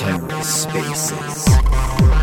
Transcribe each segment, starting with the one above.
Terra Spaces.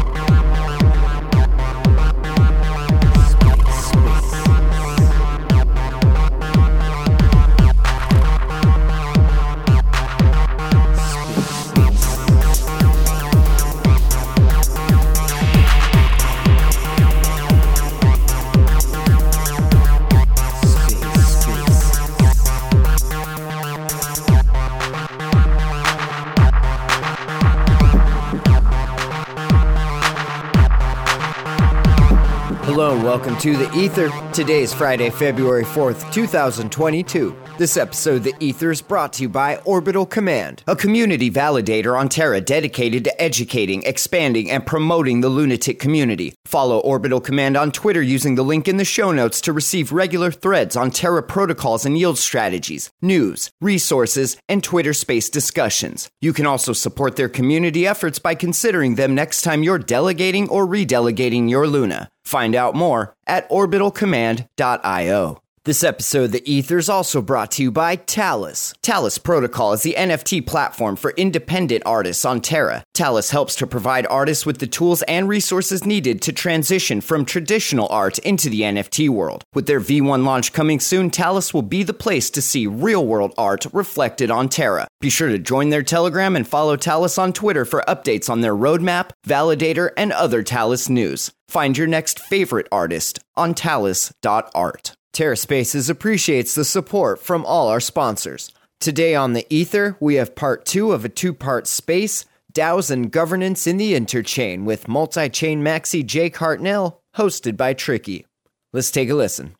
Welcome to The Ether. Today is Friday, February 4th, 2022. This episode of The Ether is brought to you by Orbital Command, a community validator on Terra dedicated to educating, expanding, and promoting the lunatic community. Follow Orbital Command on Twitter using the link in the show notes to receive regular threads on Terra protocols and yield strategies, news, resources, and Twitter space discussions. You can also support their community efforts by considering them next time you're delegating or redelegating your Luna. Find out more at orbitalcommand.io. This episode of The Ether is also brought to you by Talis. Talis Protocol is the NFT platform for independent artists on Terra. Talis helps to provide artists with the tools and resources needed to transition from traditional art into the NFT world. With their V1 launch coming soon, Talis will be the place to see real world art reflected on Terra. Be sure to join their Telegram and follow Talis on Twitter for updates on their roadmap, validator, and other Talis news. Find your next favorite artist on talis.art. TerraSpaces appreciates the support from all our sponsors. Today on the Ether, we have part two of a two part space DAOs and governance in the interchain with multi chain maxi Jake Hartnell, hosted by Tricky. Let's take a listen.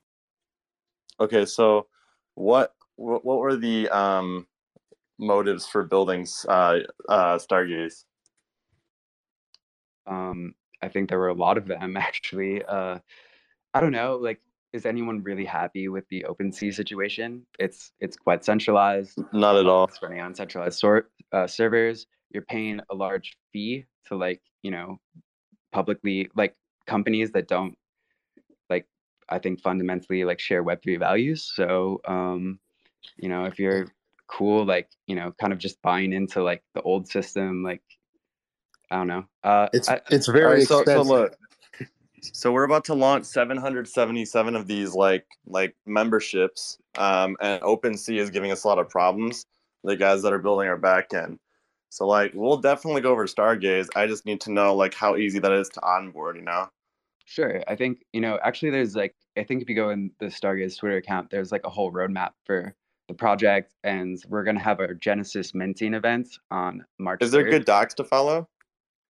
Okay, so what what what were the um, motives for building uh, uh, Stargaze? Um, I think there were a lot of them actually. Uh, I don't know, like, is anyone really happy with the OpenSea situation? It's it's quite centralized. Not at all. It's running on centralized sort uh, servers. You're paying a large fee to like you know publicly like companies that don't like I think fundamentally like share Web three values. So um, you know if you're cool like you know kind of just buying into like the old system like I don't know. Uh, It's I, it's very right, so, expensive. so look, so we're about to launch 777 of these like like memberships, um, and OpenSea is giving us a lot of problems. The guys that are building our back end. So like we'll definitely go over Stargaze. I just need to know like how easy that is to onboard. You know. Sure. I think, you know, actually there's like I think if you go in the Stargaze Twitter account, there's like a whole roadmap for the project and we're gonna have our Genesis minting event on March. Is there 3rd. good docs to follow?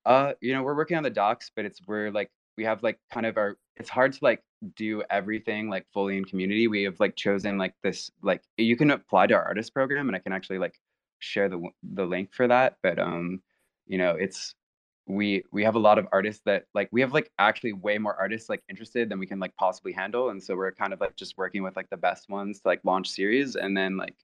Uh, you know, we're working on the docs, but it's we're like we have like kind of our it's hard to like do everything like fully in community. We have like chosen like this like you can apply to our artist program and I can actually like share the the link for that, but um you know, it's we we have a lot of artists that like we have like actually way more artists like interested than we can like possibly handle and so we're kind of like just working with like the best ones to like launch series and then like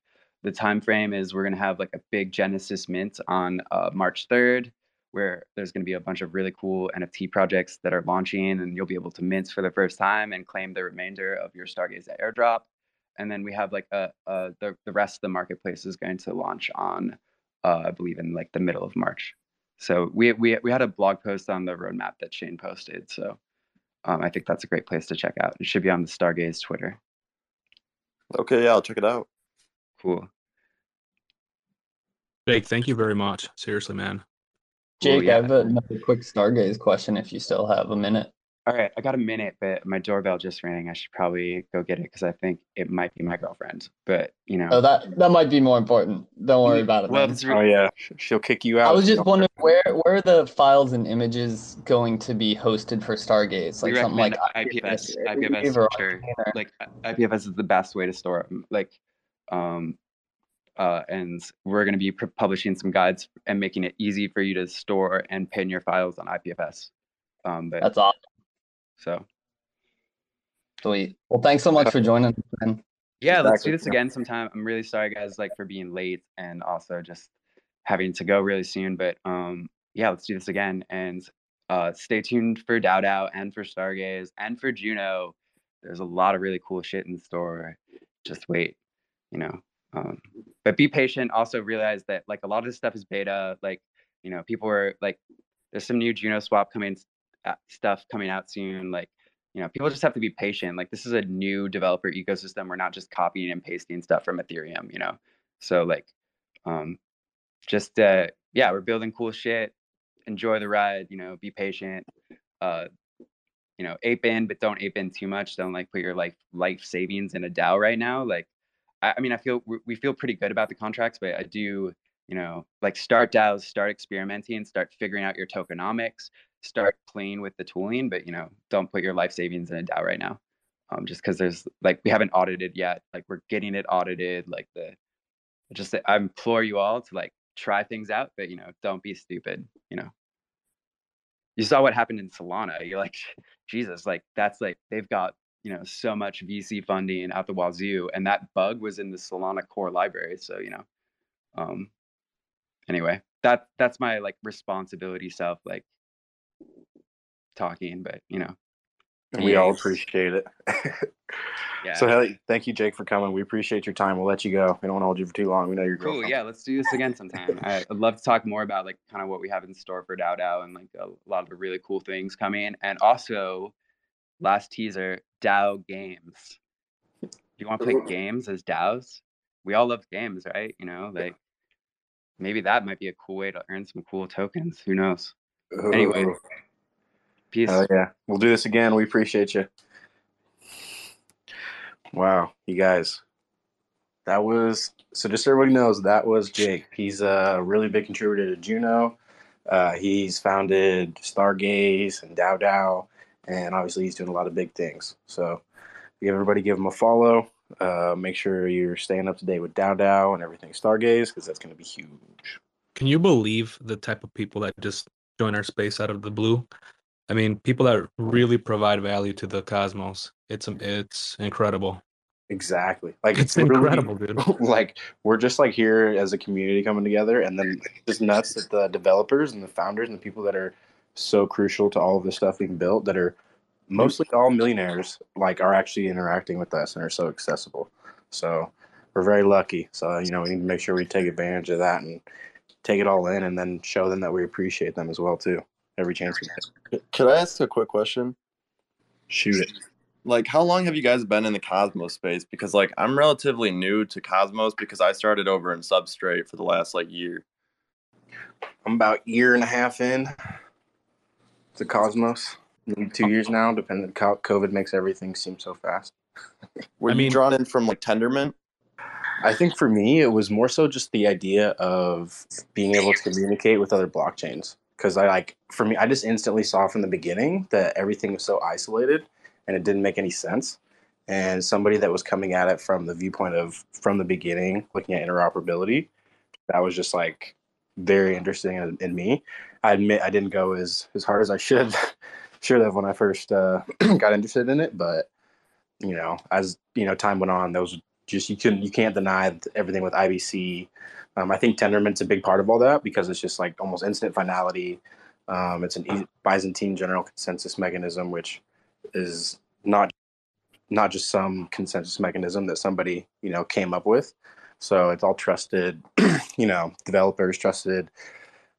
the time frame is we're going to have like a big genesis mint on uh, march 3rd where there's going to be a bunch of really cool nft projects that are launching and you'll be able to mint for the first time and claim the remainder of your stargaze airdrop and then we have like a, a the, the rest of the marketplace is going to launch on uh, i believe in like the middle of march so we we we had a blog post on the roadmap that Shane posted. So um, I think that's a great place to check out. It should be on the Stargaze Twitter. Okay, yeah, I'll check it out. Cool. Jake, thank you very much. Seriously, man. Cool, Jake, yeah. I have another quick Stargaze question if you still have a minute. All right, I got a minute, but my doorbell just rang. I should probably go get it because I think it might be my girlfriend. But you know, Oh, that that might be more important. Don't worry about it. well, man. it's Oh yeah, she'll kick you out. I was just wondering where where are the files and images going to be hosted for Stargaze? Like something like recommend IPFS. IPFS sure. Like IPFS is the best way to store it. Like, um, uh, and we're going to be pr- publishing some guides and making it easy for you to store and pin your files on IPFS. Um, but That's awesome. so Sweet. Well, thanks so much for joining us, man. Yeah, let's do this again sometime. I'm really sorry, guys, like for being late and also just having to go really soon. But um, yeah, let's do this again and uh, stay tuned for DAO DAO and for Stargaze and for Juno. There's a lot of really cool shit in store. just wait, you know. Um, but be patient. Also realize that like a lot of this stuff is beta. Like you know, people were like, there's some new Juno swap coming uh, stuff coming out soon. Like you know, people just have to be patient. Like this is a new developer ecosystem. We're not just copying and pasting stuff from Ethereum. You know, so like, um, just uh, yeah, we're building cool shit. Enjoy the ride. You know, be patient. Uh, you know, ape in, but don't ape in too much. Don't like put your life life savings in a DAO right now. Like, I, I mean, I feel we feel pretty good about the contracts, but I do, you know, like start DAOs, start experimenting, start figuring out your tokenomics, start playing with the tooling, but you know, don't put your life savings in a DAO right now. Um, just because there's like we haven't audited yet. Like we're getting it audited. Like the just I implore you all to like try things out, but you know, don't be stupid. You know, you saw what happened in Solana. You're like, Jesus, like that's like they've got you know so much VC funding out the wazoo, and that bug was in the Solana core library. So you know, um, anyway, that that's my like responsibility self like talking, but you know, and we all appreciate it. yeah. So hey, thank you, Jake, for coming. We appreciate your time. We'll let you go. We don't want to hold you for too long. We know you're cool. Yeah, let's do this again sometime. I'd love to talk more about like kind of what we have in store for DAO and like a lot of the really cool things coming. And also, last teaser, DAO games. Do you want to play games as DAOs? We all love games, right? You know, like maybe that might be a cool way to earn some cool tokens. Who knows? Anyway, peace. Oh yeah, we'll do this again. We appreciate you. Wow, you guys. That was so. Just so everybody knows, that was Jake. He's a really big contributor to Juno. Uh, he's founded Stargaze and DAO DAO, and obviously he's doing a lot of big things. So, everybody give him a follow. Uh, make sure you're staying up to date with DAO DAO and everything Stargaze because that's going to be huge. Can you believe the type of people that just join our space out of the blue? I mean, people that really provide value to the cosmos. It's it's incredible. Exactly. Like it's, it's incredible, dude. Like we're just like here as a community coming together, and then just nuts that the developers and the founders and the people that are so crucial to all of the stuff being built that are mostly all millionaires like are actually interacting with us and are so accessible. So we're very lucky. So you know we need to make sure we take advantage of that and take it all in, and then show them that we appreciate them as well too every chance we get. Could I ask a quick question? Shoot it. Like, how long have you guys been in the Cosmos space? Because like I'm relatively new to Cosmos because I started over in Substrate for the last like year. I'm about year and a half in to Cosmos. Maybe two years now, depending. COVID makes everything seem so fast. Were I mean, you drawn in from like Tendermint? I think for me, it was more so just the idea of being able to communicate with other blockchains because I like for me, I just instantly saw from the beginning that everything was so isolated and it didn't make any sense. And somebody that was coming at it from the viewpoint of from the beginning, looking at interoperability, that was just like very interesting in, in me. I admit I didn't go as as hard as I should should have when I first uh, got interested in it, but you know, as you know, time went on, those just you couldn't you can't deny everything with IBC um, I think Tendermint's a big part of all that because it's just like almost instant finality. Um, it's an Byzantine general consensus mechanism, which is not not just some consensus mechanism that somebody you know came up with. So it's all trusted, you know, developers trusted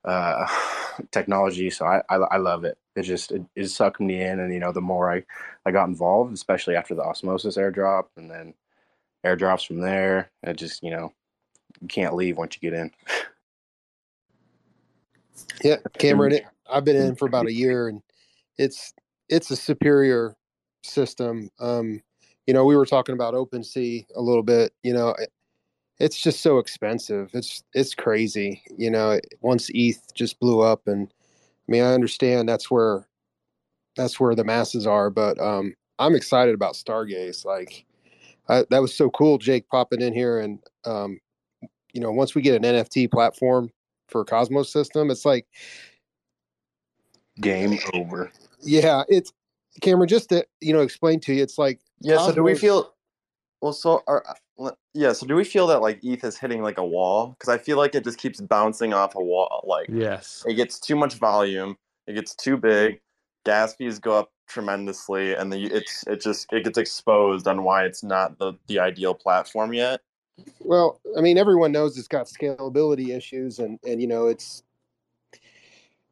uh, technology. So I, I, I love it. It just it, it sucked me in, and you know, the more I I got involved, especially after the osmosis airdrop, and then airdrops from there, it just you know you can't leave once you get in. Yeah, Cameron, it, I've been in for about a year, and it's it's a superior system. Um, you know, we were talking about OpenSea a little bit. You know, it's just so expensive. It's it's crazy. You know, once ETH just blew up, and I mean, I understand that's where that's where the masses are, but um, I'm excited about Stargaze. Like, I, that was so cool, Jake popping in here and um, you know, once we get an NFT platform for Cosmos system, it's like game over. Yeah, it's Cameron. Just to you know, explain to you, it's like yeah. Cosmos, so do we feel? Well, so are, uh, yeah. So do we feel that like ETH is hitting like a wall? Because I feel like it just keeps bouncing off a wall. Like yes, it gets too much volume. It gets too big. Gas fees go up tremendously, and the it's it just it gets exposed on why it's not the the ideal platform yet. Well, I mean, everyone knows it's got scalability issues, and and you know it's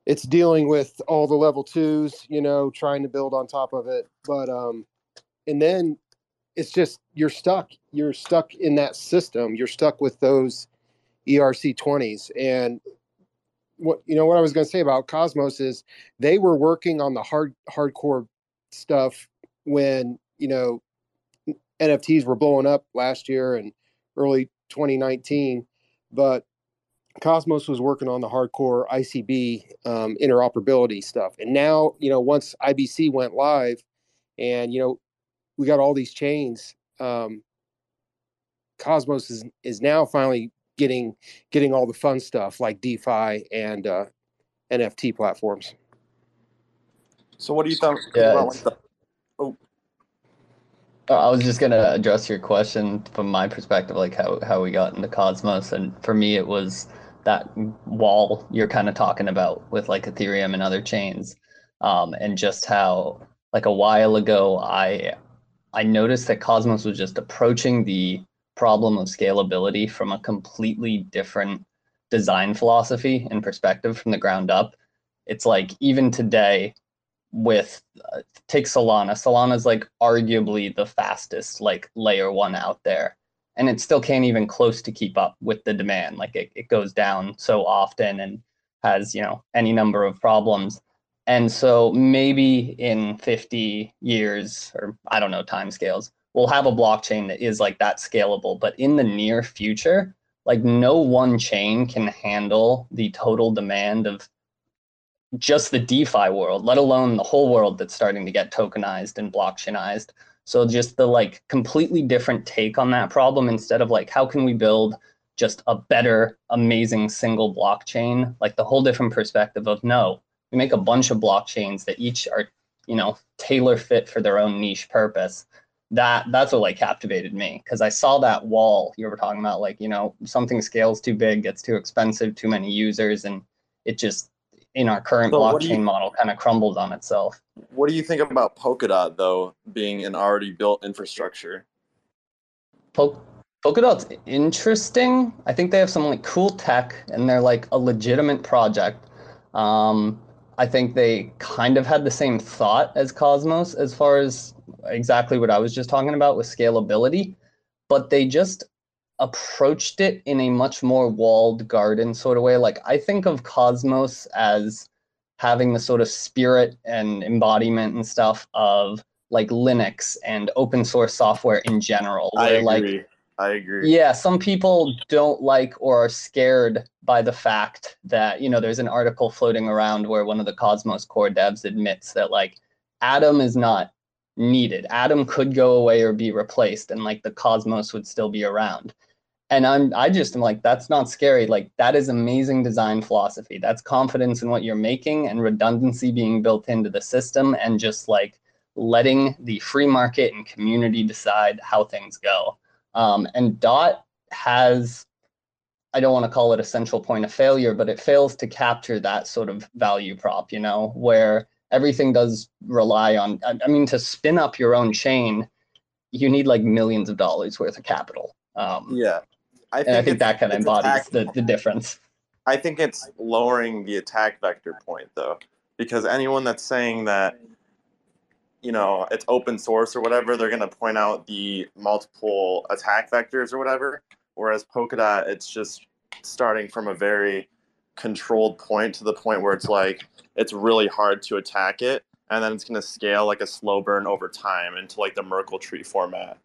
it's dealing with all the level twos, you know, trying to build on top of it, but um, and then it's just you're stuck. You're stuck in that system. You're stuck with those ERC twenties, and what you know what I was going to say about Cosmos is they were working on the hard hardcore stuff when you know NFTs were blowing up last year and early 2019, but Cosmos was working on the hardcore ICB um, interoperability stuff, and now you know once IBC went live, and you know we got all these chains. Um, Cosmos is is now finally getting getting all the fun stuff like DeFi and uh, NFT platforms. So, what do you think Yeah, about like the? Oh, Uh, I was just gonna address your question from my perspective, like how how we got into Cosmos, and for me it was that wall you're kind of talking about with like Ethereum and other chains, um, and just how like a while ago I I noticed that Cosmos was just approaching the problem of scalability from a completely different design philosophy and perspective from the ground up. It's like even today with uh, take Solana. Solana is like arguably the fastest like layer one out there. And it still can't even close to keep up with the demand. Like it, it goes down so often and has, you know, any number of problems. And so maybe in 50 years or I don't know timescales, we'll have a blockchain that is like that scalable. But in the near future, like no one chain can handle the total demand of just the DeFi world, let alone the whole world that's starting to get tokenized and blockchainized. So just the like completely different take on that problem instead of like how can we build just a better, amazing single blockchain, like the whole different perspective of no, we make a bunch of blockchains that each are, you know, tailor fit for their own niche purpose. That that's what like captivated me because I saw that wall you were talking about, like, you know, something scales too big, gets too expensive, too many users, and it just in our current So blockchain you- model kind of crumbles on itself. what do you think about Polkadot though, being an already built infrastructure? Pol- Polkadot's interesting. I think they have some like cool tech and they're like a legitimate project. Um, I think they kind of had the same thought as Cosmos as far as exactly what I was just talking about with scalability, but they just approached it in a much more walled garden sort of way. Like I think of Cosmos as having the sort of spirit and embodiment and stuff of like Linux and open source software in general. I Where like agree. I agree. yeah, some people don't like or are scared by the fact that, you know, there's an article floating around where one of the Cosmos core devs admits that like Atom is not needed. Atom could go away or be replaced and like the Cosmos would still be around. And I'm I just am like that's not scary. Like that is amazing design philosophy. That's confidence in what you're making and redundancy being built into the system and just like letting the free market and community decide how things go. Um, and Dot has, I don't want to call it a central point of failure, but it fails to capture that sort of value prop, you know, where everything does rely on, I mean, to spin up your own chain, you need like millions of dollars worth of capital. Um, Yeah. I think, and I think that kind of embodies the, the difference. I think it's lowering the attack vector point though, because anyone that's saying that, you know, it's open source or whatever, they're gonna point out the multiple attack vectors or whatever. Whereas Polkadot, it's just starting from a very controlled point to the point where it's like it's really hard to attack it, and then it's gonna scale like a slow burn over time into like the Merkle tree format.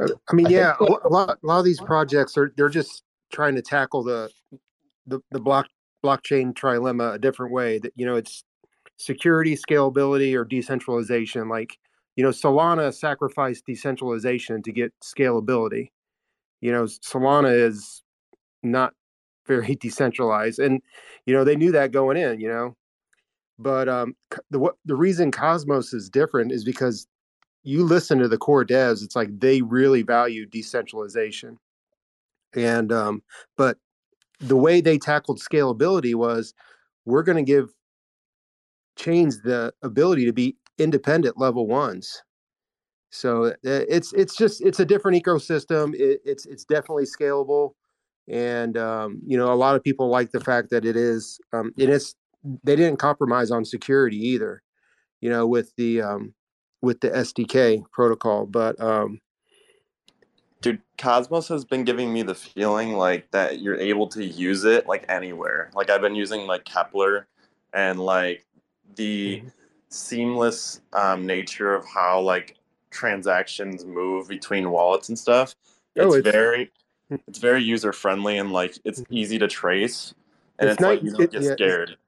I mean, yeah, a lot, a lot of these projects are they're just trying to tackle the the, the block blockchain trilemma a different way. That you know, it's security, scalability, or decentralization. Like you know, Solana sacrificed decentralization to get scalability. You know, Solana is not very decentralized, and you know they knew that going in. You know, but um, the what the reason Cosmos is different is because you listen to the core devs, it's like they really value decentralization. And um, but the way they tackled scalability was we're going to give chains the ability to be independent level ones. So uh, it's it's just it's a different ecosystem. It, it's it's definitely scalable, and um, you know a lot of people like the fact that it is. Um, and it's they didn't compromise on security either. You know with the um, with the SDK protocol, but um, dude cosmos has been giving me the feeling like that you're able to use it like anywhere like i've been using like Keplr and like the mm-hmm. seamless um, nature of how like transactions move between wallets and stuff it's, oh, it's very hmm. it's very user friendly and like it's mm-hmm. easy to trace and it's, it's night, like you don't it, get yeah, scared it's,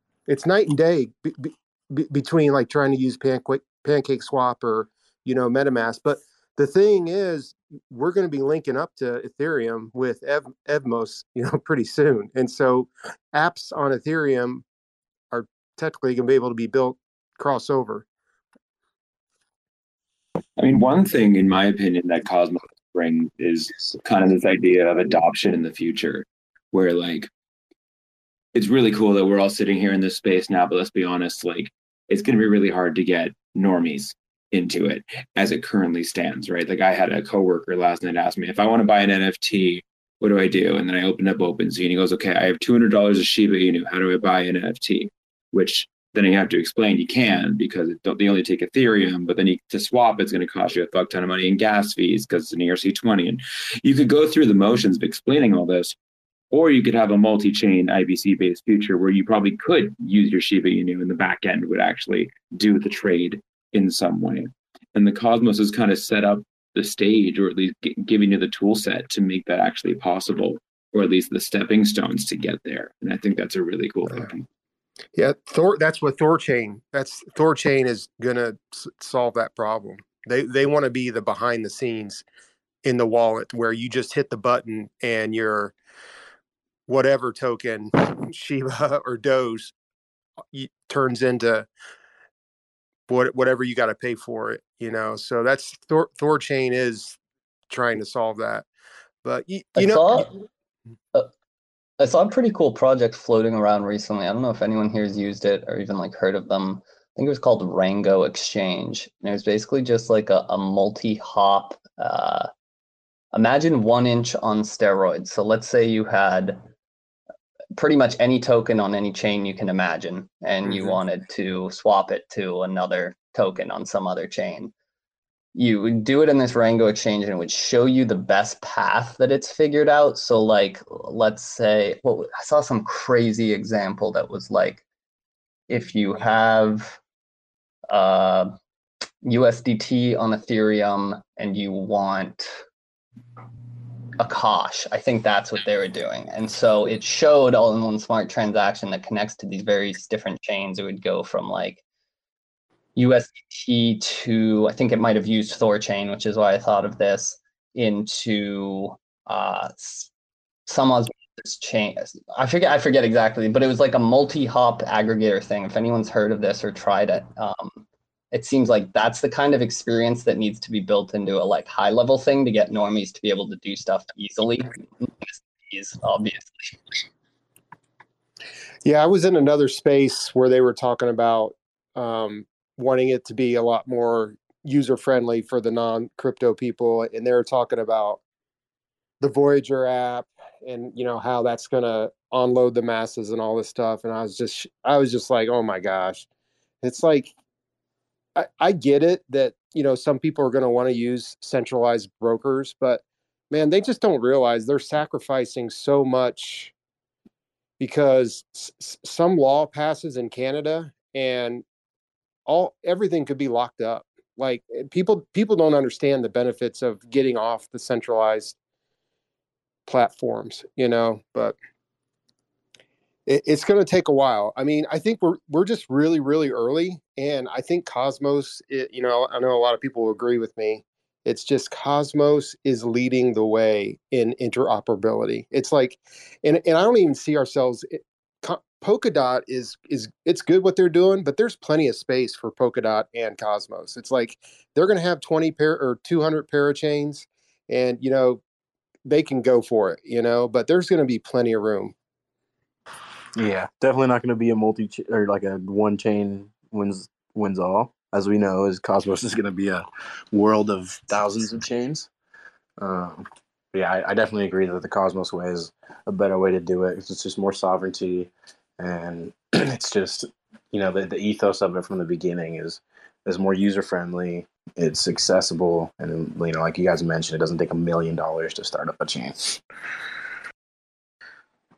it's, night and day be, be, between like trying to use pancake pancake swap or you know metamask but the thing is we're going to be linking up to ethereum with Ev- evmos you know pretty soon and so apps on ethereum technically going to be able to be built crossover i mean one thing in my opinion that cosmos brings is kind of this idea of adoption in the future where like it's really cool that we're all sitting here in this space now but let's be honest like it's going to be really hard to get normies into it as it currently stands, right? Like I had a coworker last night ask me if I want to buy an NFT, what do I do? And then I opened up OpenSea and he goes, okay, I have $200 of Shiba Inu. How do I buy an NFT? Which then you have to explain you can because they only take Ethereum, but then you, to swap, it's going to cost you a fuck ton of money in gas fees because it's an ERC20. And you could go through the motions of explaining all this, or you could have a multi-chain IBC based future where you probably could use your Shiba Inu and the back end would actually do the trade in some way. And the Cosmos has kind of set up the stage, or at least g- giving you the tool set to make that actually possible, or at least the stepping stones to get there. And I think that's a really cool thing. Yeah, Thor. That's what Thorchain. That's Thorchain is gonna s- solve that problem. They they want to be the behind the scenes in the wallet where you just hit the button and your whatever token, Shiba or Doge, uh, turns into what, whatever you got to pay for it, you know. So that's Thor, Thorchain is trying to solve that. But you, you know, I saw a pretty cool project floating around recently. I don't know if anyone here has used it or even like heard of them. I think it was called Rango Exchange. And it was basically just like a, a multi-hop. Uh, imagine 1inch on steroids. So let's say you had pretty much any token on any chain you can imagine and mm-hmm. you wanted to swap it to another token on some other chain you would do it in this rango exchange and it would show you the best path that it's figured out so like let's say well i saw some crazy example that was like if you have uh, usdt on ethereum and you want Akash. I think that's what they were doing. And so it showed all in one smart transaction that connects to these various different chains. It would go from like USDT to, I think it might have used Thorchain, which is why I thought of this, into uh, some chain. I forget, I forget exactly, but it was like a multi-hop aggregator thing. If anyone's heard of this or tried it, um, it seems like that's the kind of experience that needs to be built into a like high level thing to get normies to be able to do stuff easily obviously yeah i was in another space where they were talking about um, wanting it to be a lot more user friendly for the non crypto people and they were talking about the voyager app and you know how that's going to unload the masses and all this stuff and i was just i was just like oh my gosh. It's like I, I get it that you know some people are going to want to use centralized brokers, but man, they just don't realize they're sacrificing so much because s- some law passes in Canada and all everything could be locked up. Like eh, people people don't understand the benefits of getting off the centralized platforms, you know, but it, it's going to take a while. I mean, I think we're we're just really really early, and I think Cosmos. It, you know, I know a lot of people will agree with me. It's just Cosmos is leading the way in interoperability. It's like, and and I don't even see ourselves. Polkadot is is it's good what they're doing, but there's plenty of space for Polkadot and Cosmos. It's like they're going to have 20 pair or 200 parachains, and you know they can go for it, you know. But there's going to be plenty of room. Yeah, definitely not going to be a multi or like a one chain wins wins all. As we know, is Cosmos is going to be a world of thousands of chains. Um, yeah, I, I, definitely agree that the Cosmos way is a better way to do it. It's just more sovereignty, and it's just you know the, the ethos of it from the beginning is is more user friendly. It's accessible, and you know, like you guys mentioned, it doesn't take a million dollars to start up a chain.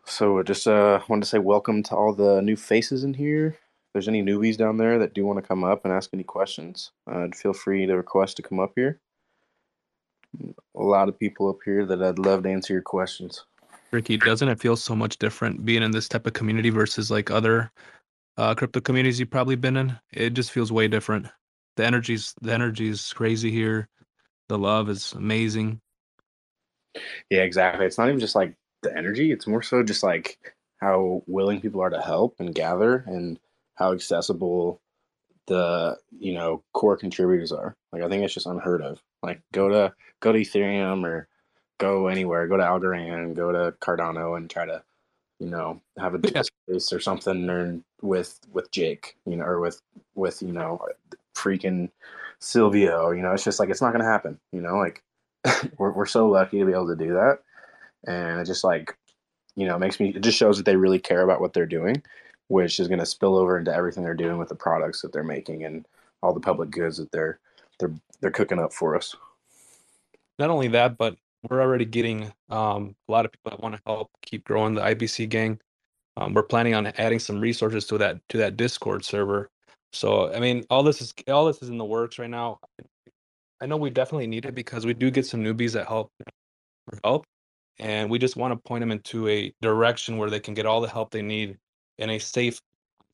So, I just uh, wanted to say welcome to all the new faces in here. If there's any newbies down there that do want to come up and ask any questions, uh, feel free to request to come up here. A lot of people up here that I'd love to answer your questions. Ricky, doesn't it feel so much different being in this type of community versus like other uh, crypto communities you've probably been in. It just feels way different. The energy's the energy's crazy here. The love is amazing. Yeah, exactly. It's not even just like the energy. It's more so just like how willing people are to help and gather, and how accessible the you know core contributors are. Like I think it's just unheard of. Like go to go to Ethereum or go anywhere, go to Algorand, go to Cardano, and try to you know, have a yeah. space or something or with with Jake, you know, or with with, you know, freaking Silvio, you know, it's just like it's not gonna happen, you know, like we're we're so lucky to be able to do that. And it just like, you know, makes me it just shows that they really care about what they're doing, which is gonna spill over into everything they're doing with the products that they're making and all the public goods that they're they're they're cooking up for us. Not only that, but we're already getting um, a lot of people that want to help keep growing the IBC gang. Um, we're planning on adding some resources to that to that Discord server. So I mean, all this is all this is in the works right now. I know we definitely need it because we do get some newbies that help help, and we just want to point them into a direction where they can get all the help they need in a safe,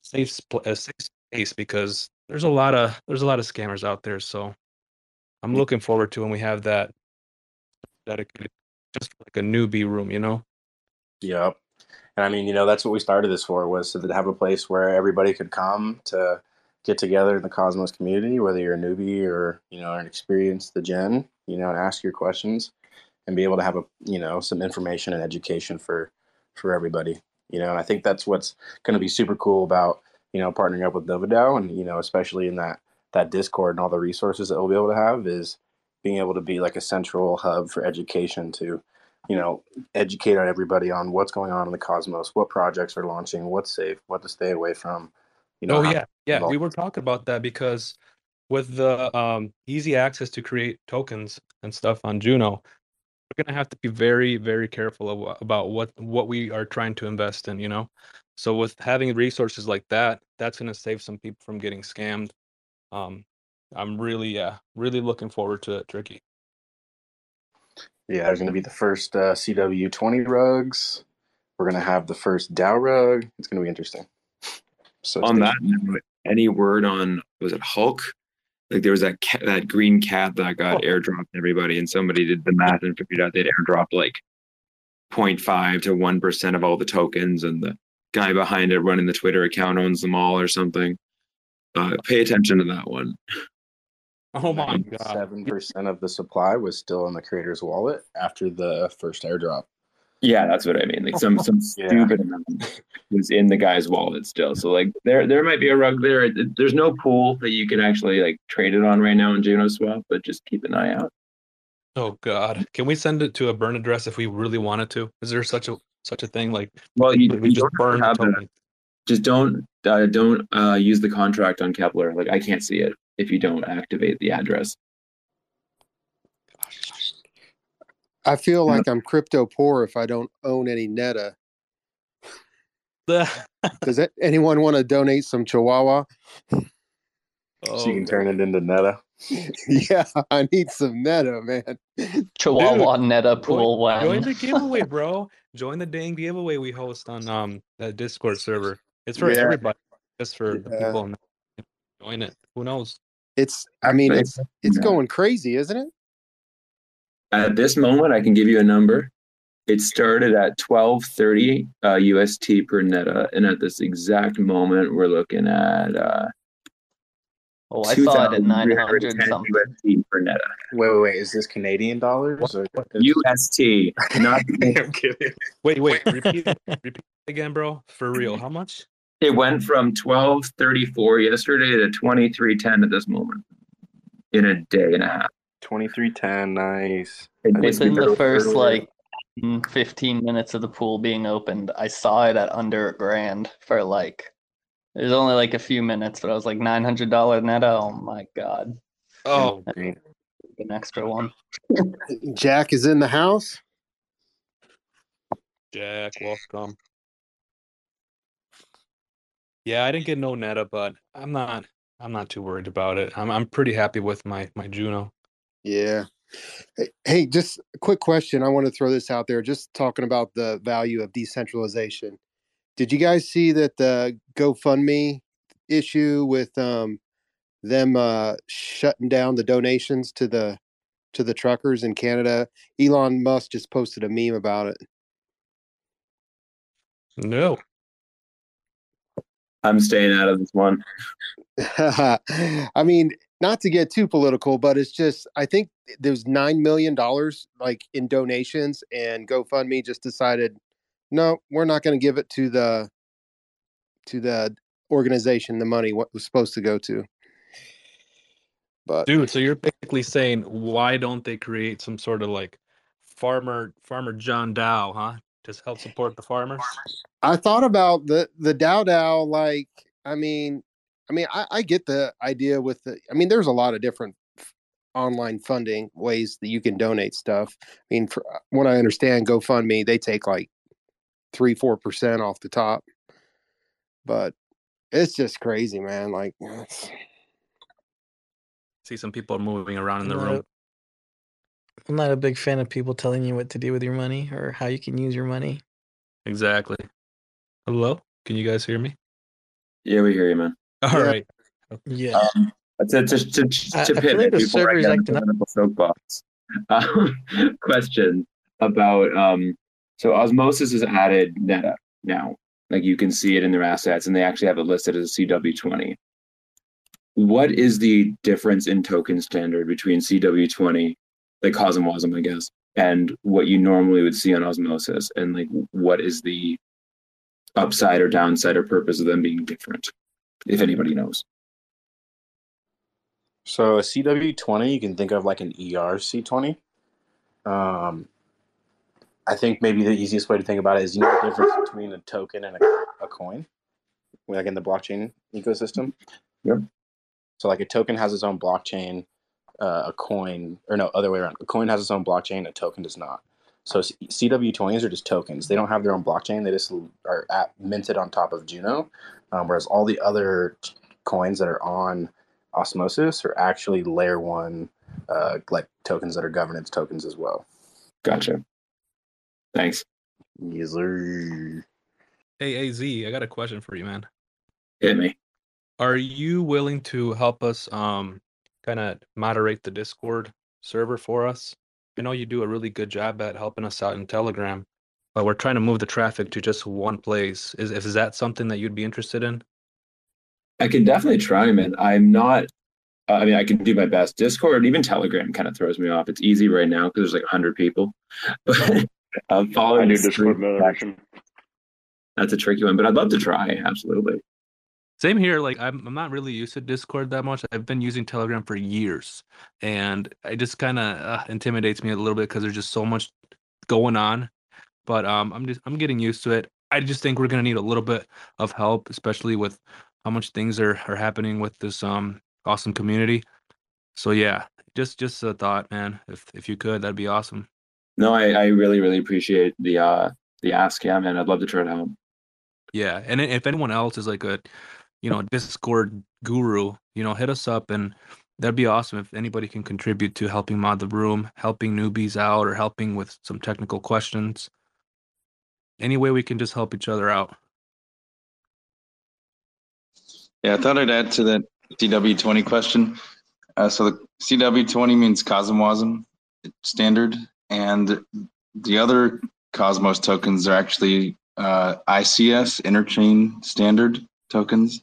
safe, a safe space because there's a lot of there's a lot of scammers out there. So I'm looking forward to when we have that dedicated just like a newbie room, you know? Yep. And I mean, you know, that's what we started this for was to have a place where everybody could come to get together in the Cosmos community, whether you're a newbie or, you know, an experienced degen, you know, and ask your questions and be able to have a, you know, some information and education for, for everybody, you know, and I think that's what's going to be super cool about, you know, partnering up with NovaDAO and, you know, especially in that, that Discord and all the resources that we'll be able to have is, being able to be like a central hub for education to you know educate everybody on what's going on in the cosmos what projects are launching what's safe what to stay away from you know oh yeah. Yeah we were talking about that because with the um, easy access to create tokens and stuff on juno we're going to have to be very very careful about what what we are trying to invest in you know? So with having resources like that that's going to save some people from getting scammed. Um, I'm really, yeah, really looking forward to it, Tricky. Yeah, there's going to be the first uh, CW20 rugs. We're going to have the first DAO rug. It's going to be interesting. So on that note, any word on was it Hulk? Like there was that cat, that green cat that got oh. airdropped everybody, and somebody did the math and figured out they'd airdropped like 0.5 to 1 percent of all the tokens, and the guy behind it running the Twitter account owns them all or something. Uh, pay attention to that one. Oh my god! Seven percent of the supply was still in the creator's wallet after the first airdrop. Yeah, that's what I mean. Like some some yeah. stupid amount was in the guy's wallet still. So like there there might be a rug there. There's no pool that you can actually like trade it on right now in Juno Swap, but just keep an eye out. Oh God! Can we send it to a burn address if we really wanted to? Is there such a such a thing? Like, well, you, we you just burn the Just don't uh, don't uh, use the contract on Keplr. Like I can't see it if you don't activate the address. I feel like I'm crypto poor if I don't own any Neta. Does anyone want to donate some Chihuahua? Oh, so you can turn it into Neta. yeah, I need some Neta, man. Chihuahua Dude, Neta pool. Join, join the giveaway, bro. Join the dang giveaway we host on um that Discord server. It's for yeah. everybody, just for yeah. the people. Join it. Who knows? It's I mean it's it's going crazy, isn't it? At this moment, I can give you a number. It started at twelve thirty uh, UST per neta, and at this exact moment, we're looking at. Uh, oh, I saw it at nine hundred something. UST per neta. Wait, wait, wait! Is this Canadian dollars? Or UST, not. I'm kidding. Wait, wait. Repeat, repeat again, bro. For real, how much? It went from twelve thirty four yesterday to twenty three ten at this moment in a day and a half. Twenty three ten, nice. It Within the first like mm, 15 minutes of the pool being opened, I saw it at under a grand for like. It was only like a few minutes, but I was like nine hundred dollar net. Oh my god, Oh, great. an extra one. Jack is in the house. Jack, welcome. Yeah, I didn't get no Neta, but I'm not I'm not too worried about it. I'm I'm pretty happy with my my Juno. Yeah. Hey- Hey, just a quick question. I want to throw this out there. Just talking about the value of decentralization. Did you guys see that the GoFundMe issue with um them uh shutting down the donations to the to the truckers in Canada? Elon Musk just posted a meme about it. No. I'm staying out of this one. I mean, not to get too political, but it's just I think there's nine million dollars like in donations, and GoFundMe just decided, no, we're not going to give it to the to the organization the money what was supposed to go to. But Dude, so you're basically saying why don't they create some sort of like farmer farmer John DAO, huh? Just help support the farmers? I thought about the the DAO DAO. Like, I mean, I mean, I, I get the idea with the. I mean, there's a lot of different f- online funding ways that you can donate stuff. I mean, for uh, what I understand, GoFundMe they take like three four percent off the top, but it's just crazy, man. Like, See some people moving around in the room. I'm not a big fan of people telling you what to do with your money or how you can use your money. Exactly. Hello? Can you guys hear me? Yeah, we hear you, man. All Yeah. right. Yeah. Um, to, to, to, to I- I pivot feel like the before I get into up. political soapbox. Um, question about um, so Osmosis has added Neta now. Like you can see it in their assets, and they actually have it listed as a CW20. What is the difference in token standard between CW20, like Cosmwasm, I guess, and what you normally would see on Osmosis? And like, what is the upside or downside or purpose of them being different, if anybody knows? So a CW20, you can think of like an E ERC20. Um, I think maybe the easiest way to think about it is you know the difference between a token and a, a coin, like in the blockchain ecosystem. Yep. So like a token has its own blockchain, uh, a coin, or no, other way around. A coin has its own blockchain, a token does not. So CW20s are just tokens. They don't have their own blockchain. They just are at, minted on top of Juno, um, whereas all the other t- coins that are on Osmosis are actually layer one, uh, like tokens that are governance tokens as well. Gotcha. Thanks. Yes, sir. Hey AZ, I got a question for you, man. Hit me. Are you willing to help us um kind of moderate the Discord server for us? I know you do a really good job at helping us out in Telegram, but we're trying to move the traffic to just one place. Is is that something that you'd be interested in? I can definitely try, man. I'm not. uh, I mean, I can do my best. Discord, even Telegram, kind of throws me off. It's easy right now because there's like hundred people. But I'm I following do Discord stream. moderation. That's a tricky one, but I'd love to try. Absolutely. Same here. Like I'm, I'm not really used to Discord that much. I've been using Telegram for years, and it just kind of uh, intimidates me a little bit because there's just so much going on. But um, I'm just I'm getting used to it. I just think we're gonna need a little bit of help, especially with how much things are are happening with this um awesome community. So yeah, just just a thought, man. If if you could, that'd be awesome. No, I, I really, really appreciate the uh the ask. Yeah, man. I'd love to try to help. Yeah, and if anyone else is like a, you know, Discord guru, you know, hit us up and that'd be awesome if anybody can contribute to helping mod the room, helping newbies out, or helping with some technical questions. Any way we can just help each other out. Yeah, I thought I'd add to that CW20 question. Uh, so the CW20 means Cosmwasm standard, and the other Cosmos tokens are actually uh, ICS interchain standard tokens.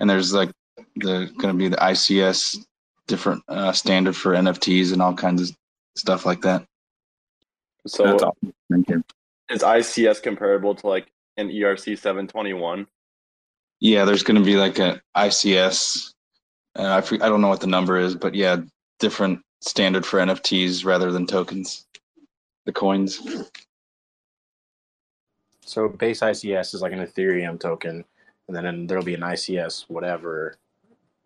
And there's like the going to be the ICS different uh, standard for NFTs and all kinds of stuff like that. So That's awesome. Thank you. is ICS comparable to like an ERC 721? Yeah, there's going to be like an ICS. And I I don't know what the number is, but yeah, different standard for NFTs rather than tokens. The coins. So base ICS is like an Ethereum token, and then there'll be an ICS whatever.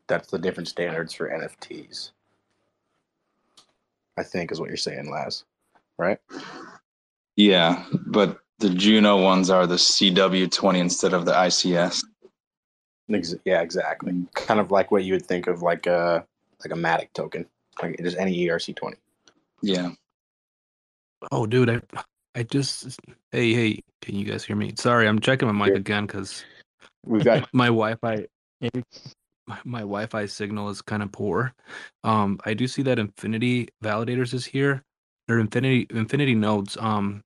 That's the different standards for NFTs. I think is what you're saying, Laz. Right? Yeah, but the Juno ones are the CW20 instead of the ICS. Ex- yeah, exactly. Kind of like what you would think of like a like a Matic token, like just any ERC20. Yeah. Oh, dude, I I just hey hey, can you guys hear me? Sorry, I'm checking my mic Yeah. again because We've got my Wi-Fi my, my Wi-Fi signal is kind of poor. Um, I do see that Infinity Validators is here. Or Infinity Infinity Nodes. Um,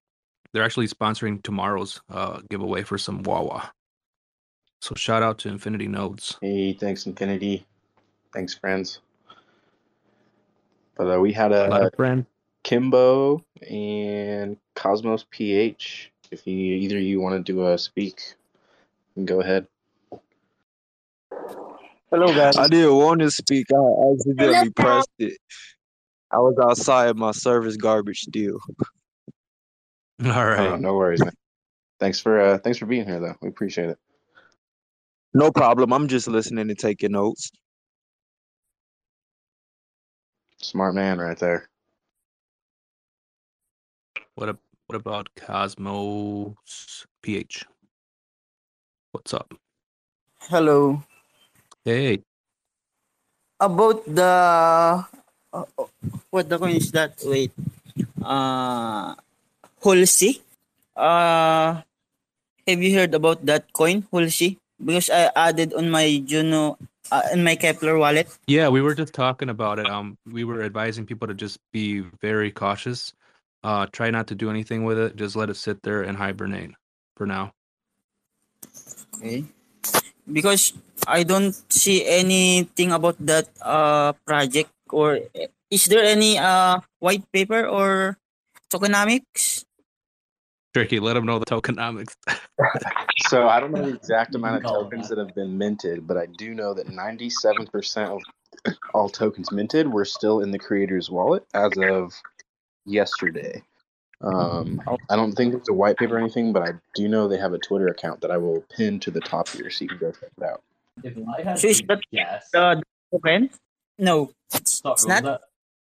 they're actually sponsoring tomorrow's uh giveaway for some Wawa. So shout out to Infinity Nodes. hey, thanks Infinity, thanks friends. But uh, we had a a friend. Kimbo and Cosmos PH. If you either of you want to do a speak, you can go ahead. Hello, guys. I didn't want to speak. I accidentally pressed it. I was outside my service garbage deal. All right. Oh, no worries, man. Thanks for uh, thanks for being here, though. We appreciate it. No problem. I'm just listening and taking notes. Smart man, right there. What a, what about Cosmos PH? What's up? Hello. Hey, About the uh, what the coin is that? Wait. Uh Hulsi. Uh have you heard about that coin, Hulsi? Because I added on my Juno uh, in my Keplr wallet. Yeah, we were just talking about it. Um, we were advising people to just be very cautious. Uh, try not to do anything with it. Just let it sit there and hibernate for now. Okay. Because I don't see anything about that uh project or is there any uh white paper or tokenomics? Tricky, let them know the tokenomics. So I don't know the exact amount of tokens that have been minted, but I do know that 97% of all tokens minted were still in the creator's wallet as of yesterday. Um, I don't think it's a white paper or anything, but I do know they have a Twitter account that I will pin to the top here so you can go check it out. If I had So is to that guess, the token? No, it's, sorry, it's not. that-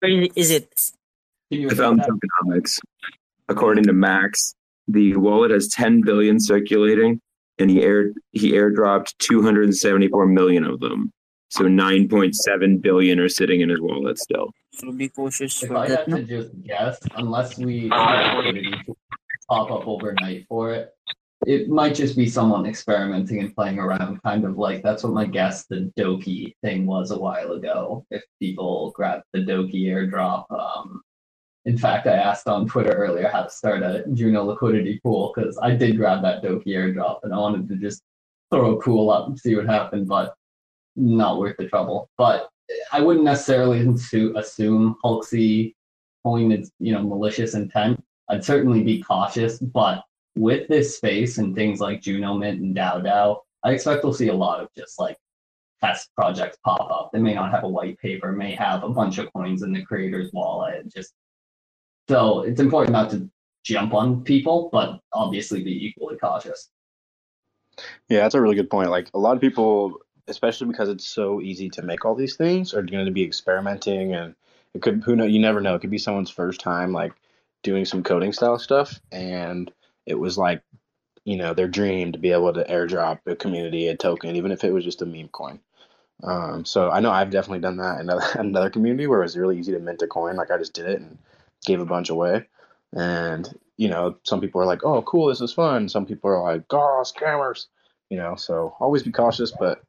Or is it? I found that? tokenomics. According to Max, the wallet has 10 billion circulating, and he air he airdropped 274 million of them. So 9.7 billion are sitting in his wallet still. So be cautious If I that. had No? to just guess, unless we pop up overnight for it, it might just be someone experimenting and playing around, kind of like that's what my guess the Doki thing was a while ago. If people grabbed the Doki airdrop, um, in fact, I asked on Twitter earlier how to start a Juno liquidity pool because I did grab that Doki airdrop and I wanted to just throw a pool up and see what happened, but not worth the trouble. But I wouldn't necessarily assume Hulksy coin is, you know, malicious intent. I'd certainly be cautious, but with this space and things like Juno Mint and DAO DAO, I expect we'll see a lot of just like test projects pop up. They may not have a white paper, may have a bunch of coins in the creator's wallet. Just so it's important not to jump on people, but obviously be equally cautious. Yeah, that's a really good point. Like a lot of people, especially because it's so easy to make all these things, are going to be experimenting, and it could who know you never know. It could be someone's first time like doing some coding style stuff, and it was like you know their dream to be able to airdrop a community a token, even if it was just a meme coin. Um, so I know I've definitely done that in another, another community where it was really easy to mint a coin. Like I just did it and gave a bunch away. And, you know, some people are like, oh, cool, this is fun. Some people are like, oh, scammers, you know, so always be cautious. But,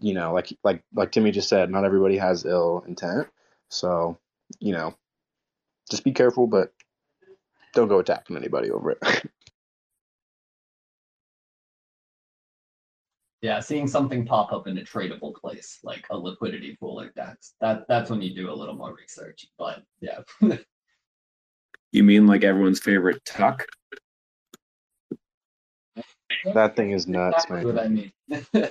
you know, like, like, like Timmy just said, not everybody has ill intent. So, you know, just be careful, but don't go attacking anybody over it. Yeah, seeing something pop up in a tradable place like a liquidity pool like that, that that's when you do a little more research. But yeah. You mean like everyone's favorite tuck? That thing is nuts, That's man. what I mean.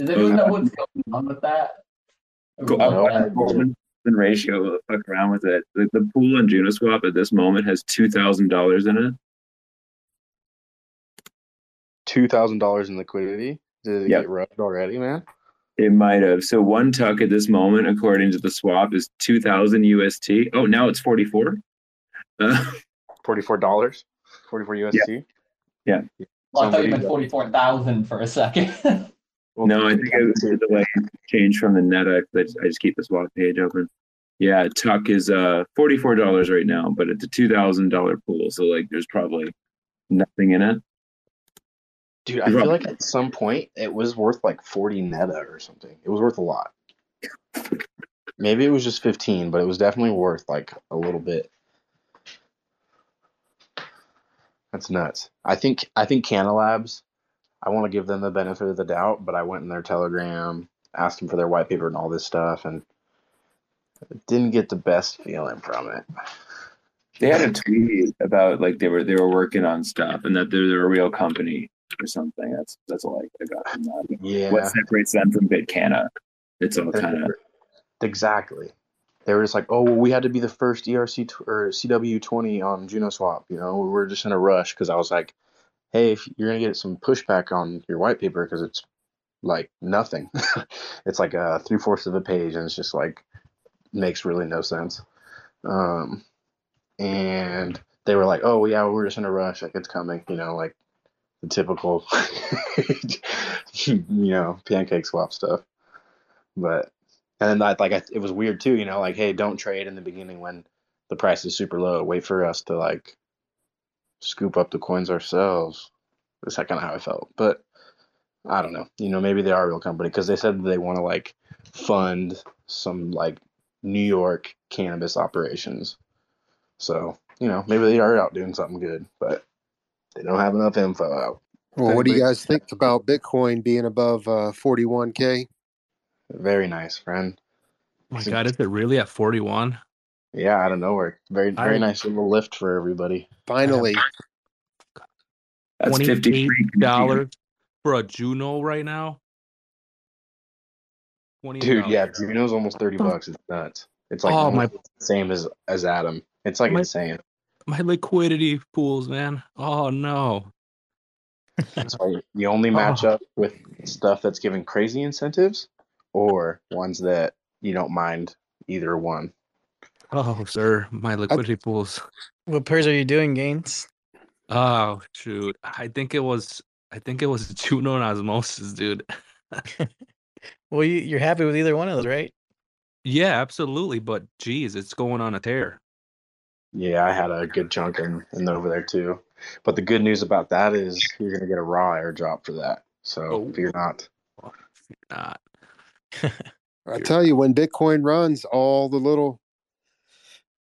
Does anyone know what's going on with that? Go Or up what by the Goldman ratio. Fuck around with it. The, the pool on Junoswap at this moment has two thousand dollars in it. Two thousand dollars in liquidity. Did it Yep. get rubbed already, man? It might have. So one tuck at this moment, according to the swap, is two thousand UST. Oh, now it's forty four. Uh, Forty-four dollars. Forty-four USD. yeah. Oh, I thought you Somebody- meant 44,000 for a second. Well, no, I think it was the way it changed from the NetX. I just, I just keep this swap page open. Yeah, Tuck is uh forty four dollars right now, but it's a two thousand dollar pool. So like, there's probably nothing in it. Dude, I feel like at some point it was worth like 40 neta or something. It was worth a lot. Maybe it was just 15, but it was definitely worth like a little bit. That's nuts. I think I think Canalabs, I want to give them the benefit of the doubt, but I went in their Telegram, asked them for their white paper and all this stuff, and didn't get the best feeling from it. They had a tweet about like they were they were working on stuff and that they're, they're a real company or something. That's that's all I, got from that. Yeah. What separates them from BitCanna? It's all kind of Exactly. They were just like, oh, well, we had to be the first ERC tw- or CW20 on JunoSwap. You know, we were just in a rush because I was like, hey, if you're gonna get some pushback on your white paper because it's like nothing. it's like a three fourths of a page, and it's just like makes really no sense. Um, and they were like, oh yeah, we're just in a rush. Like it's coming. You know, like the typical, you know, pancake swap stuff. But and then I, like I, it was weird too, you know, like hey, don't trade in the beginning when the price is super low. Wait for us to like scoop up the coins ourselves. That's kind of how I felt. But I don't know. You know, maybe they are a real company because they said they want to like fund some like New York cannabis operations. So you know, maybe they are out doing something good, but they don't have enough info out. Well, what do you guys think about Bitcoin being above uh, 41k? Very nice, friend. Oh my God, is it really at 41? Yeah, out of nowhere. Very, very I- nice little lift for everybody. Finally, that's fifty dollars for a Juno right now. $28. Dude, yeah, Juno's almost thirty bucks. It's nuts. It's like Oh, almost my- the same as as Adam. It's like My- insane. My liquidity pools, man. Oh no. That's why you only oh. match up with stuff that's giving crazy incentives, or ones that you don't mind either one. Oh, sir, my liquidity pools. What pairs are you doing, Gains? Oh shoot, I think it was. I think it was Juno and Osmosis, dude. Well, you, you're happy with either one of those, right? Yeah, absolutely. But geez, it's going on a tear. Yeah, I had a good chunk in, in over there too. But the good news about that is you're gonna get a raw airdrop for that. So Oh. if you're not, oh, Not. I tell you, when Bitcoin runs, all the little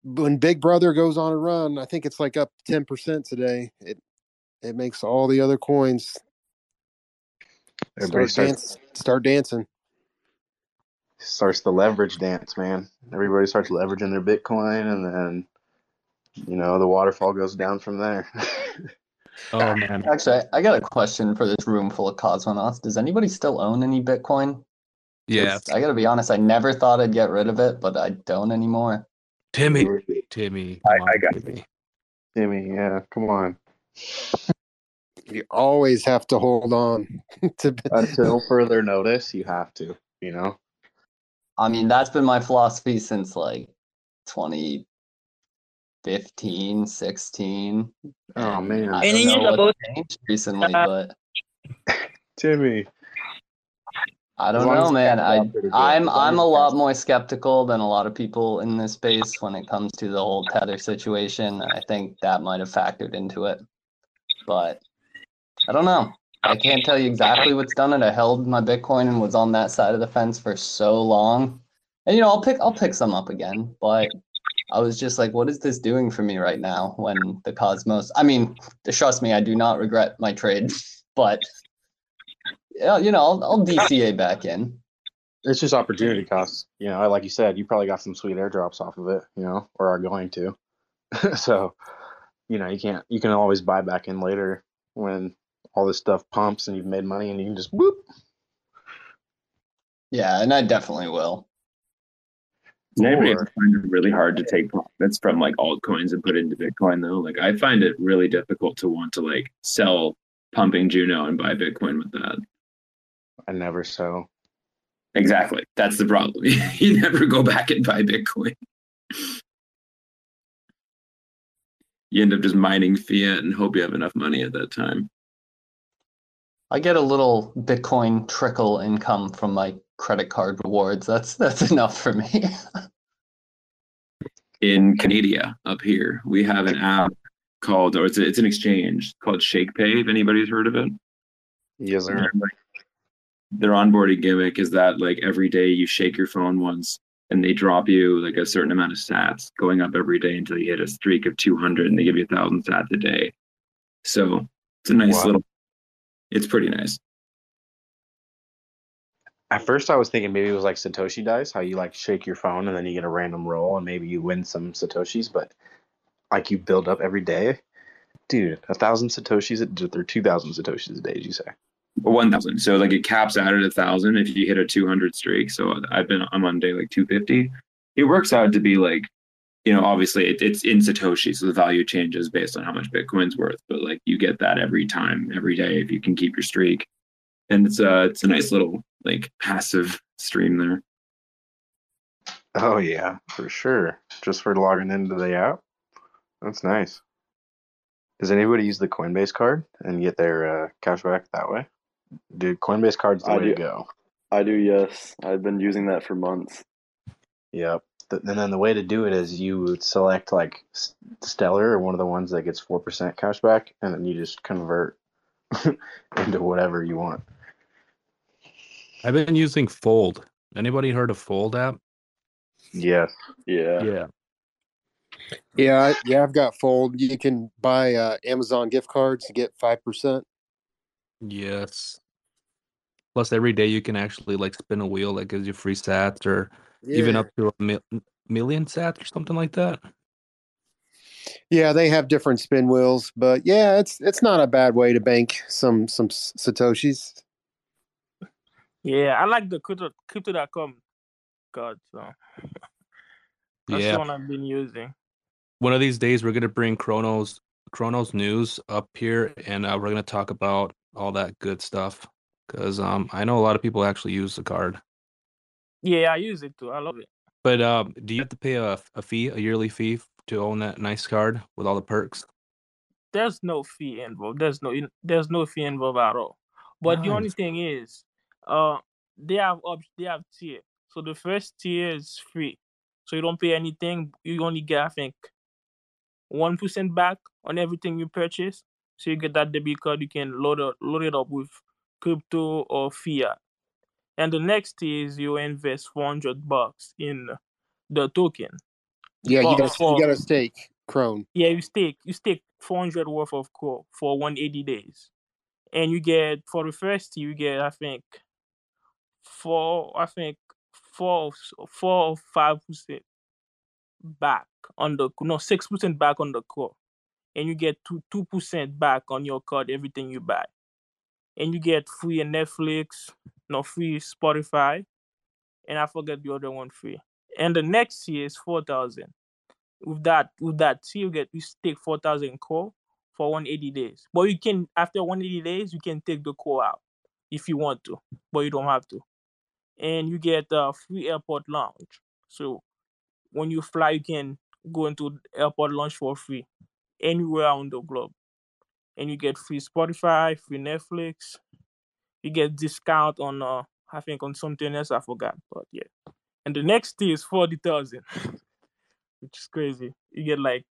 when Big Brother goes on a run, I think it's like up ten percent today. It it makes all the other coins everybody start, starts dance, start dancing. starts the leverage dance, man. Everybody starts leveraging their Bitcoin, and then you know the waterfall goes down from there. Oh man. Actually, I, I got a question for this room full of cosmonauts. Does anybody still own any Bitcoin? Yeah, I gotta be honest, I never thought I'd get rid of it, but I don't anymore. Timmy. Timmy. I, come I on, got Timmy. Timmy, yeah, come on. You always have to hold on to Until further notice, you have to. You know. I mean, that's been my philosophy since like 2015, 16. Oh man, I Any don't news know what about- changed recently, Uh, but Timmy. I don't know, man. I up, it'll go. I'm I'm a lot more skeptical than a lot of people in this space when it comes to the whole tether situation. I think that might have factored into it, but I don't know. I can't tell you exactly what's done it. I held my Bitcoin and was on that side of the fence for so long, and you know I'll pick I'll pick some up again, but I was just like, what is this doing for me right now? When the Cosmos, I mean, trust me, I do not regret my trade, but you know I'll, I'll DCA back in. It's just opportunity costs. You know, like you said, you probably got some sweet airdrops off of it. You know, or are going to. so, you know, you can't. You can always buy back in later when all this stuff pumps and you've made money and you can just whoop. Yeah, and I definitely will. Maybe Or- I find it really hard to take profits from like altcoins and put into Bitcoin though. Like I find it really difficult to want to like sell pumping Juno and buy Bitcoin with that. I never so. Exactly. That's the problem. you never go back and buy Bitcoin. You end up just mining fiat and hope you have enough money at that time. I get a little Bitcoin trickle income from my credit card rewards. That's that's enough for me. in Canada up here, we have an app called, or it's, a, it's an exchange called ShakePay. If anybody's heard of it, Yes, sir. Their onboarding gimmick is that like every day you shake your phone once and they drop you like a certain amount of sats going up every day until you hit a streak of 200 and they give you a thousand sats a day. So it's a nice Wow. little, it's pretty nice. At first, I was thinking maybe it was like Satoshi dice, how you like shake your phone and then you get a random roll and maybe you win some Satoshis, but like you build up every day. Dude, a thousand Satoshis, or 2,000 Satoshis a day, did you say? One thousand. So like it caps out at a thousand if you hit a two hundred streak. So I've been I'm on day like two fifty. It works out to be like, you know, obviously it, it's in Satoshi, so the value changes based on how much Bitcoin's worth. But like you get that every time, every day if you can keep your streak. And it's uh it's a nice little like passive stream there. Oh, yeah, for sure. Just for logging into the app. That's nice. Does anybody use the Coinbase card and get their uh, cash back that way? Dude, Coinbase card's the I way do. to go. I do, yes. I've been using that for months. Yep. And then the way to do it is you would select like Stellar or one of the ones that gets 4% cash back, and then you just convert into whatever you want. I've been using Fold. Anybody heard of Fold app? Yes. Yeah. Yeah. Yeah, I, yeah, I've got Fold. You can buy uh, Amazon gift cards to get five percent. Yes. Plus, every day you can actually like spin a wheel that gives you free sats or even up to a mil- million sats or something like that. Yeah, they have different spin wheels, but yeah, it's it's not a bad way to bank some some satoshis. Yeah, I like the crypto crypto.com card, so that's Yeah. the one I've been using. One of these days, we're gonna bring Chronos Chronos News up here, and uh, we're gonna talk about all that good stuff. Because um, I know a lot of people actually use the card. Yeah, I use it too. I love it. But um, do you have to pay a, a fee, a yearly fee, to own that nice card with all the perks? There's no fee involved. There's no there's no fee involved at all. But the only thing is, uh, they have up they have tier. So the first tier is free, so you don't pay anything. You only get I think one percent back on everything you purchase. So you get that debit card. You can load it load it up with crypto or fiat. And the next is you invest four hundred bucks in the token. Yeah, you got for- you got to stake Crone. yeah, you stake you stake four hundred worth of core for one eighty days, and you get for the first you get I think four I think four four or five percent back on the no six percent back on the core, and you get two two percent back on your card everything you buy, and you get free Netflix, no free Spotify, and I forget the other one free, and the next year is four thousand. With that with that so you get you take 4000 core for 180 days. But you can after 180 days you can take the core out if you want to but you don't have to. And you get a free airport lounge. So when you fly you can go into airport lounge for free anywhere on the globe and you get free spotify free netflix you get discount on uh i think on something else i forgot but yeah and the next tier is 40000 which is crazy. You get like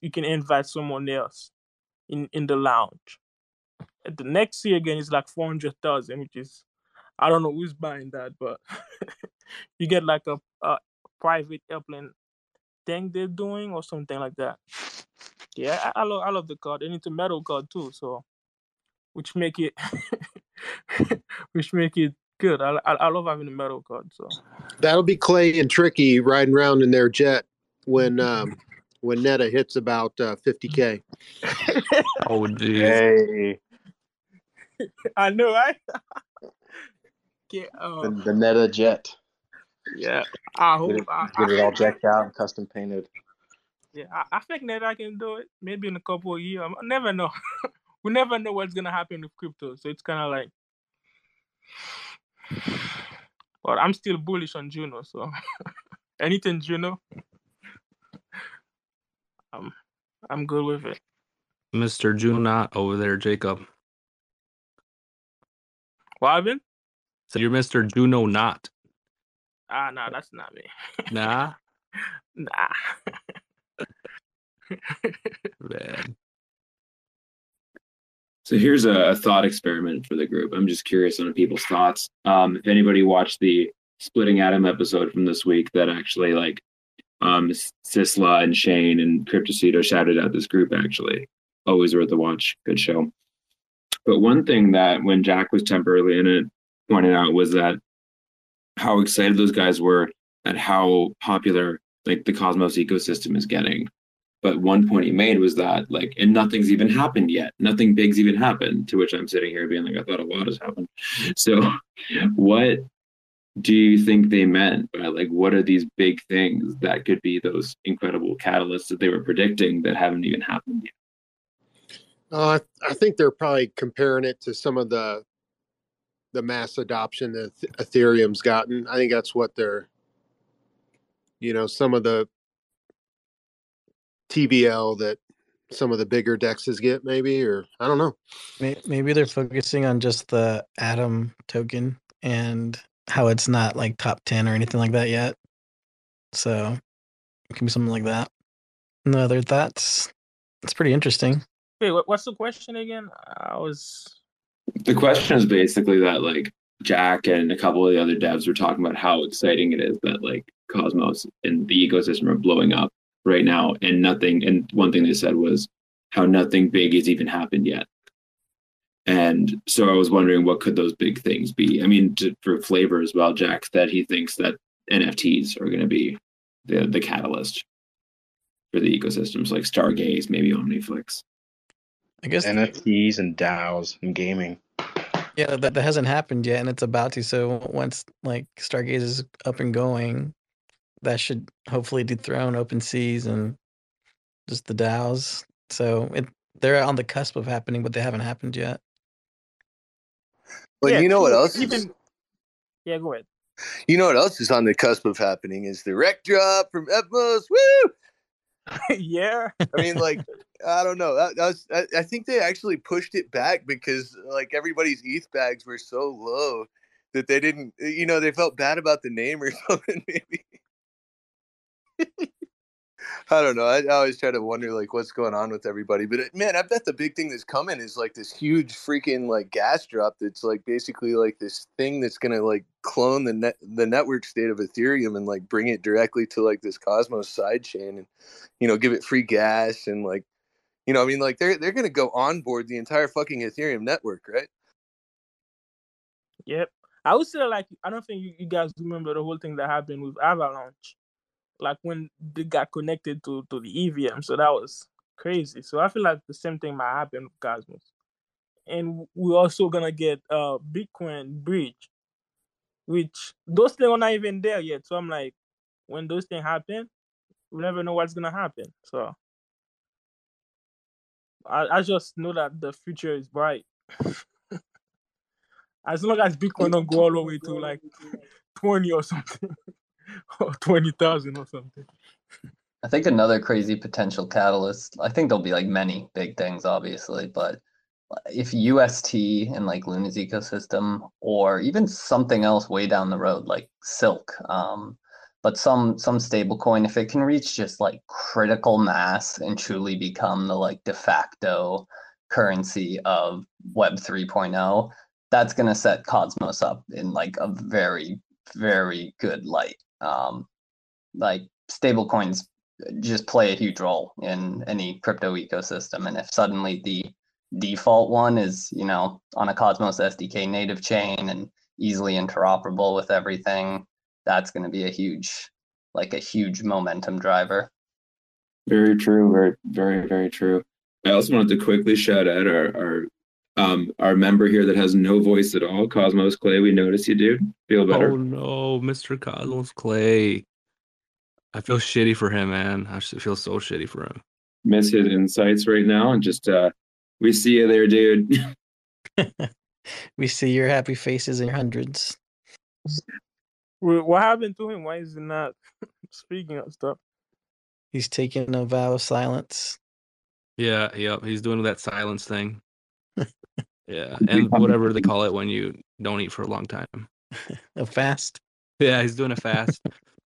you can invite someone else in in the lounge. And the next tier again is like four hundred thousand, which is I don't know who's buying that, but you get like a, a private airplane thing they're doing or something like that. Yeah, I, I love I love the card, and it's a metal card too, so which make it which make it good. I, I I love having a metal card, so That'll be Clay and Tricky riding around in their jet when um, when Neta hits about uh, 50k. Oh, geez. Hey. I know, right? Get, The, uh, the Neta Jet. yeah, I hope. Get it, I, get it all think decked out and custom painted. Yeah, I, I think that I can do it. Maybe in a couple of years. I never know. we never know what's gonna happen with crypto, so it's kind of like. But I'm still bullish on Juno, so anything Juno, I'm I'm good with it. Mr. Junot over there, Jacob. What happened? So you're Mr. Juno not. Ah, no, that's not me. Nah. Nah. Man. So here's a, a thought experiment for the group. I'm just curious on people's thoughts. Um, if anybody watched the Splitting Atom episode from this week, that actually like um, Sisla and Shane and Cryptocito shouted out this group. Actually, always worth a watch. Good show. But one thing that when Jack was temporarily in it pointed out was that how excited those guys were at how popular like the Cosmos ecosystem is getting. But one point he made was that like, and nothing's even happened yet. Nothing big's even happened. To which I'm sitting here being like, I thought a lot has happened. So, what do you think they meant by like, what are these big things that could be those incredible catalysts that they were predicting that haven't even happened yet? Uh, I think they're probably comparing it to some of the the mass adoption that Ethereum's gotten. I think that's what they're, you know, some of the TVL that some of the bigger dexes get, maybe, or I don't know. Maybe they're focusing on just the Atom token and how it's not like top 10 or anything like that yet. So it can be something like that. No other thoughts? It's pretty interesting. Wait, what's the question again? I was. The question is basically that like Jack and a couple of the other devs were talking about how exciting it is that like Cosmos and the ecosystem are blowing up right now, and nothing. And one thing they said was how nothing big has even happened yet. And so I was wondering what could those big things be? I mean, to, for flavor as well, Jack that he thinks that NFTs are going to be the the catalyst for the ecosystems like Stargaze, maybe OmniFlix. I guess NFTs and DAOs and gaming. Yeah, that, that hasn't happened yet, and it's about to. So once like Stargaze is up and going, that should hopefully dethrone Open Seas and just the DAOs. So it they're on the cusp of happening, but they haven't happened yet. But Yeah, you know what else? Even. Is, Yeah, go ahead. you know what else is on the cusp of happening is the Rektdrop from Evmos. Woo! yeah. I mean, like, I don't know. That, that was, I, I think they actually pushed it back because like everybody's ETH bags were so low that they didn't. You know, they felt bad about the name or something. Maybe. I don't know. I, I always try to wonder like what's going on with everybody. But it, man, I bet the big thing that's coming is like this huge freaking like gas drop that's like basically like this thing that's gonna like clone the net the network state of Ethereum and like bring it directly to like this Cosmos side chain and you know give it free gas and like you know I mean like they're they're gonna go on board the entire fucking Ethereum network, right? Yep. I would say like I don't think you, you guys remember the whole thing that happened with Avalanche, like when they got connected to to the EVM. So that was crazy. So I feel like the same thing might happen with Cosmos, and we're also gonna get uh Bitcoin bridge, which those things are not even there yet. So I'm like, when those things happen, we never know what's gonna happen. So I, I just know that the future is bright. as long as Bitcoin don't go all the way to like twenty or something, or twenty thousand or something. I think another crazy potential catalyst. I think there'll be like many big things, obviously, but if UST and like Luna's ecosystem, or even something else way down the road, like Silk, um, but some some stablecoin, if it can reach just like critical mass and truly become the like de facto currency of Web 3.0, that's gonna set Cosmos up in like a very very good light. Um, like stablecoins just play a huge role in any crypto ecosystem and if suddenly the default one is you know on a cosmos sdk native chain and easily interoperable with everything that's going to be a huge like a huge momentum driver Very true. Very, very, very true. I also wanted to quickly shout out our, our Um, our member here that has no voice at all, Cosmos Clay. We notice you, dude. Feel better. Oh no, Mr. Cosmos Clay. I feel shitty for him, man. I feel so shitty for him. Miss his insights right now, and just uh, we see you there, dude. we see your happy faces in your hundreds. What happened to him? Why is he not speaking of stuff? He's taking a vow of silence. Yeah, yep. He's doing that silence thing. Yeah, and whatever they call it when you don't eat for a long time. A fast. Yeah, he's doing a fast.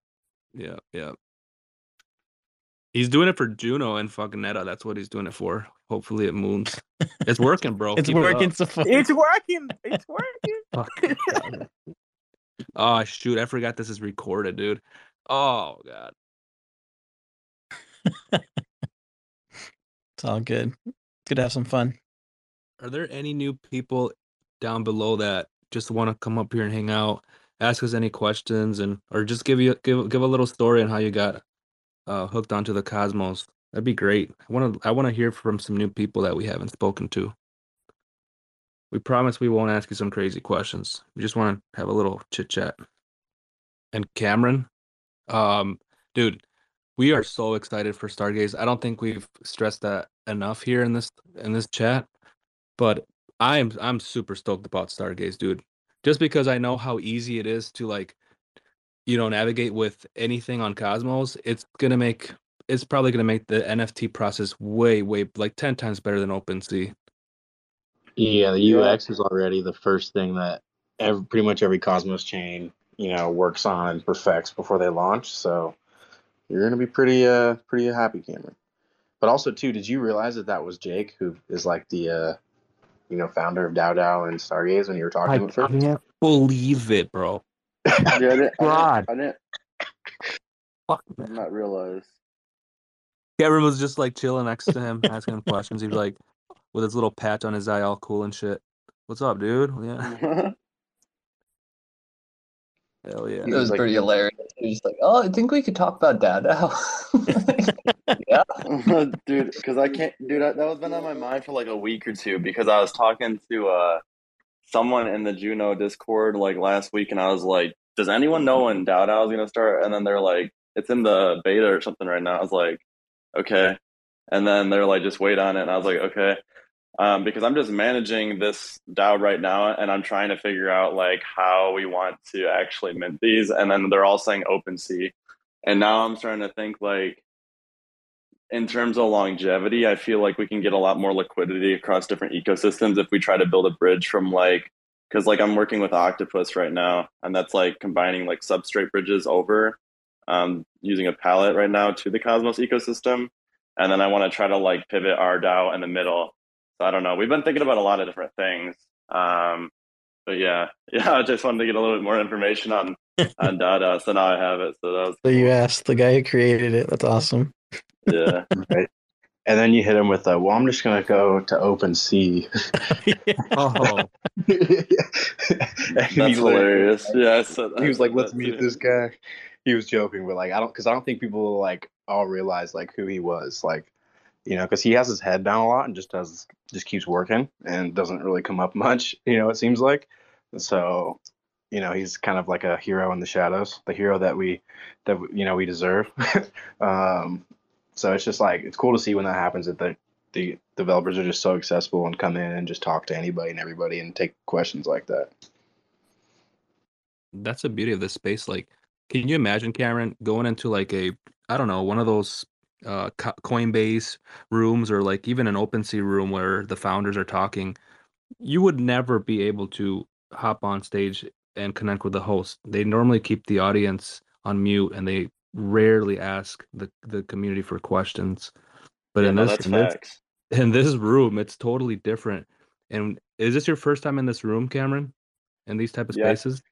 yeah, yeah. He's doing it for Juno and fucking Neta. That's what he's doing it for. Hopefully it moons. It's working, bro. It's Keep it working up. so far. It's working. It's working. Fucking God. Oh shoot, I forgot this is recorded, dude. Oh god. It's all good. Good to have some fun. Are there any new people down below that just want to come up here and hang out, ask us any questions, and or just give you give give a little story on how you got uh, hooked onto the Cosmos? That'd be great. I want to I want to hear from some new people that we haven't spoken to. We promise we won't ask you some crazy questions. We just want to have a little chit chat. And Cameron, um, dude, we are so excited for Stargaze. I don't think we've stressed that enough here in this in this chat, but I'm I'm super stoked about Stargaze, dude. Just because I know how easy it is to like, you know, navigate with anything on Cosmos, it's gonna make it's probably gonna make the NFT process way way like ten times better than OpenSea. Yeah, the UX is already the first thing that every, pretty much every Cosmos chain, you know, works on and perfects before they launch. So you're gonna be pretty, uh, pretty happy, Cameron. But also, too, did you realize that that was Jake, who is like the, uh, you know, founder of DAO DAO and Stargaze when you were talking I to him at first? can't believe it, bro. I didn't, God. I didn't, Fuck, I did not realize. Cameron was just like chilling next to him, asking him questions. He was like, with his little patch on his eye, all cool and shit. What's up, dude? Yeah. Hell yeah. It was pretty hilarious. He was just like, "Oh, I think we could talk about dad now." yeah. dude because i can't dude that, that was been on my mind for like a week or two because i was talking to uh someone in the juno discord like last week and i was like does anyone know when DAO DAO is going to start and then they're like it's in the beta or something right now i was like okay and then they're like just wait on it and i was like okay um, because i'm just managing this DAO right now and i'm trying to figure out like how we want to actually mint these and then they're all saying OpenSea and now i'm starting to think like in terms of longevity, I feel like we can get a lot more liquidity across different ecosystems if we try to build a bridge from like, because like I'm working with Octopus right now, and that's like combining like substrate bridges over um, using a pallet right now to the Cosmos ecosystem. And then I want to try to like pivot our DAO in the middle. So I don't know. We've been thinking about a lot of different things. Um, but yeah, yeah, I just wanted to get a little bit more information on on DAO DAO. So now I have it. So that was So you asked the guy who created it. That's awesome. yeah. Right. And then you hit him with a, well, I'm just going to go to open OpenSea. Oh, That's hilarious. Yeah, I said he was like, "Let's meet too. this guy." He was joking, but like, I don't, because I don't think people like all realize like who he was, like, you know, because he has his head down a lot and just does just keeps working and doesn't really come up much. You know, it seems like. So, you know, he's kind of like a hero in the shadows, the hero that we that you know we deserve. um, so it's just like it's cool to see when that happens that the the developers are just so accessible and come in and just talk to anybody and everybody and take questions like that. that's the beauty of this space. Like, can you imagine, Cameron, going into like a, I don't know, one of those uh Coinbase rooms or like even an OpenSea room where the founders are talking? You would never be able to hop on stage and connect with the host. They normally keep the audience on mute and they rarely ask the the community for questions. But Yeah, in no, this, in this in this room, it's totally different. And is this your first time in this room, Cameron? In these type of Yeah. spaces?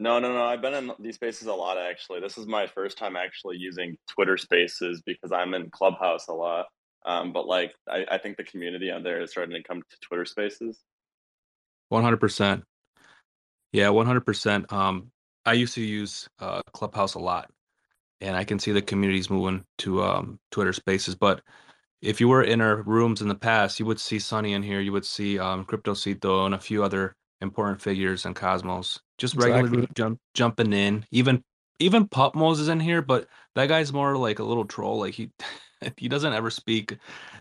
No, no, no. I've been in these spaces a lot actually. This is my first time actually using Twitter Spaces because I'm in Clubhouse a lot. Um, but like, I, I think the community out there is starting to come to Twitter Spaces. One hundred percent. Yeah, one hundred percent. Um, I used to use uh, Clubhouse a lot, and I can see the communities moving to um, Twitter Spaces. But if you were in our rooms in the past, you would see Sunny in here. You would see um, Cryptocito and a few other important figures in Cosmos. Just regularly Exactly. jump, jumping in. Even even Pupmos is in here, but that guy's more like a little troll. Like he he doesn't ever speak,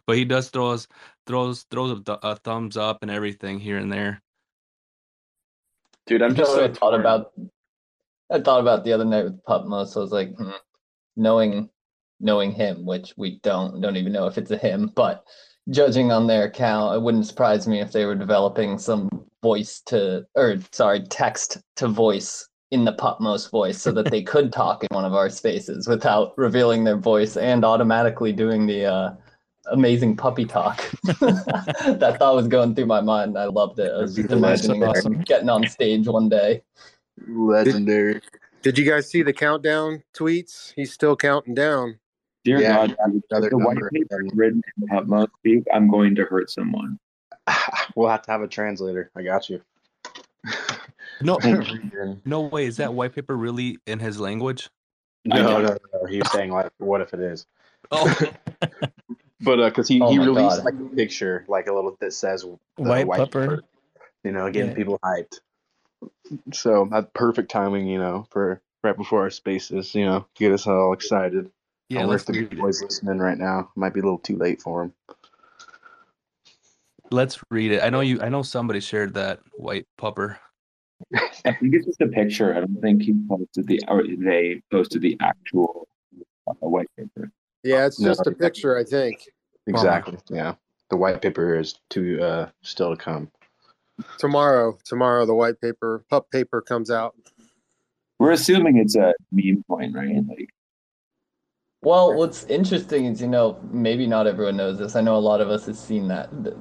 but he does throws throws throws a, th- a thumbs up and everything here and there. Dude, I'm just so I thought torn. about. I thought about the other night with Pupmos. I was like, hmm, knowing knowing him, which we don't don't even know if it's a him, but judging on their account, it wouldn't surprise me if they were developing some voice to or sorry, text to voice in the Pupmos voice so that they could talk in one of our spaces without revealing their voice and automatically doing the uh amazing puppy talk. that thought was going through my mind. I loved it. I was just imagining awesome. getting on stage one day. Legendary. Did you guys see the countdown tweets? He's still counting down. Dear Yeah, God, another the white paper is written in Pupmo speak, I'm going to hurt someone. We'll have to have a translator. I got you. No, no, no way. Is that white paper really in his language? no, no, no. He was saying like, what if it is? Oh, But uh, cause he, Oh he my released God. like a picture, like a little that says White white, pepper. pepper, you know, getting Yeah. people hyped. So that's perfect timing, you know, for right before our spaces, you know, get us all excited. Yeah. I wonder Let's the read big it. boys listening right now. Might be a little too late for them. Let's read it. I know you. I know somebody shared that white pupper. I think it's just a picture. I don't think he posted the or they posted the actual uh, white paper. Yeah, it's No. just a picture, I think. Exactly. Yeah. The white paper is to uh still to come. Tomorrow, tomorrow, the white paper, pup paper comes out. We're assuming it's a meme point, right? Like Well, what's interesting is, you know, maybe not everyone knows this. I know a lot of us has seen that the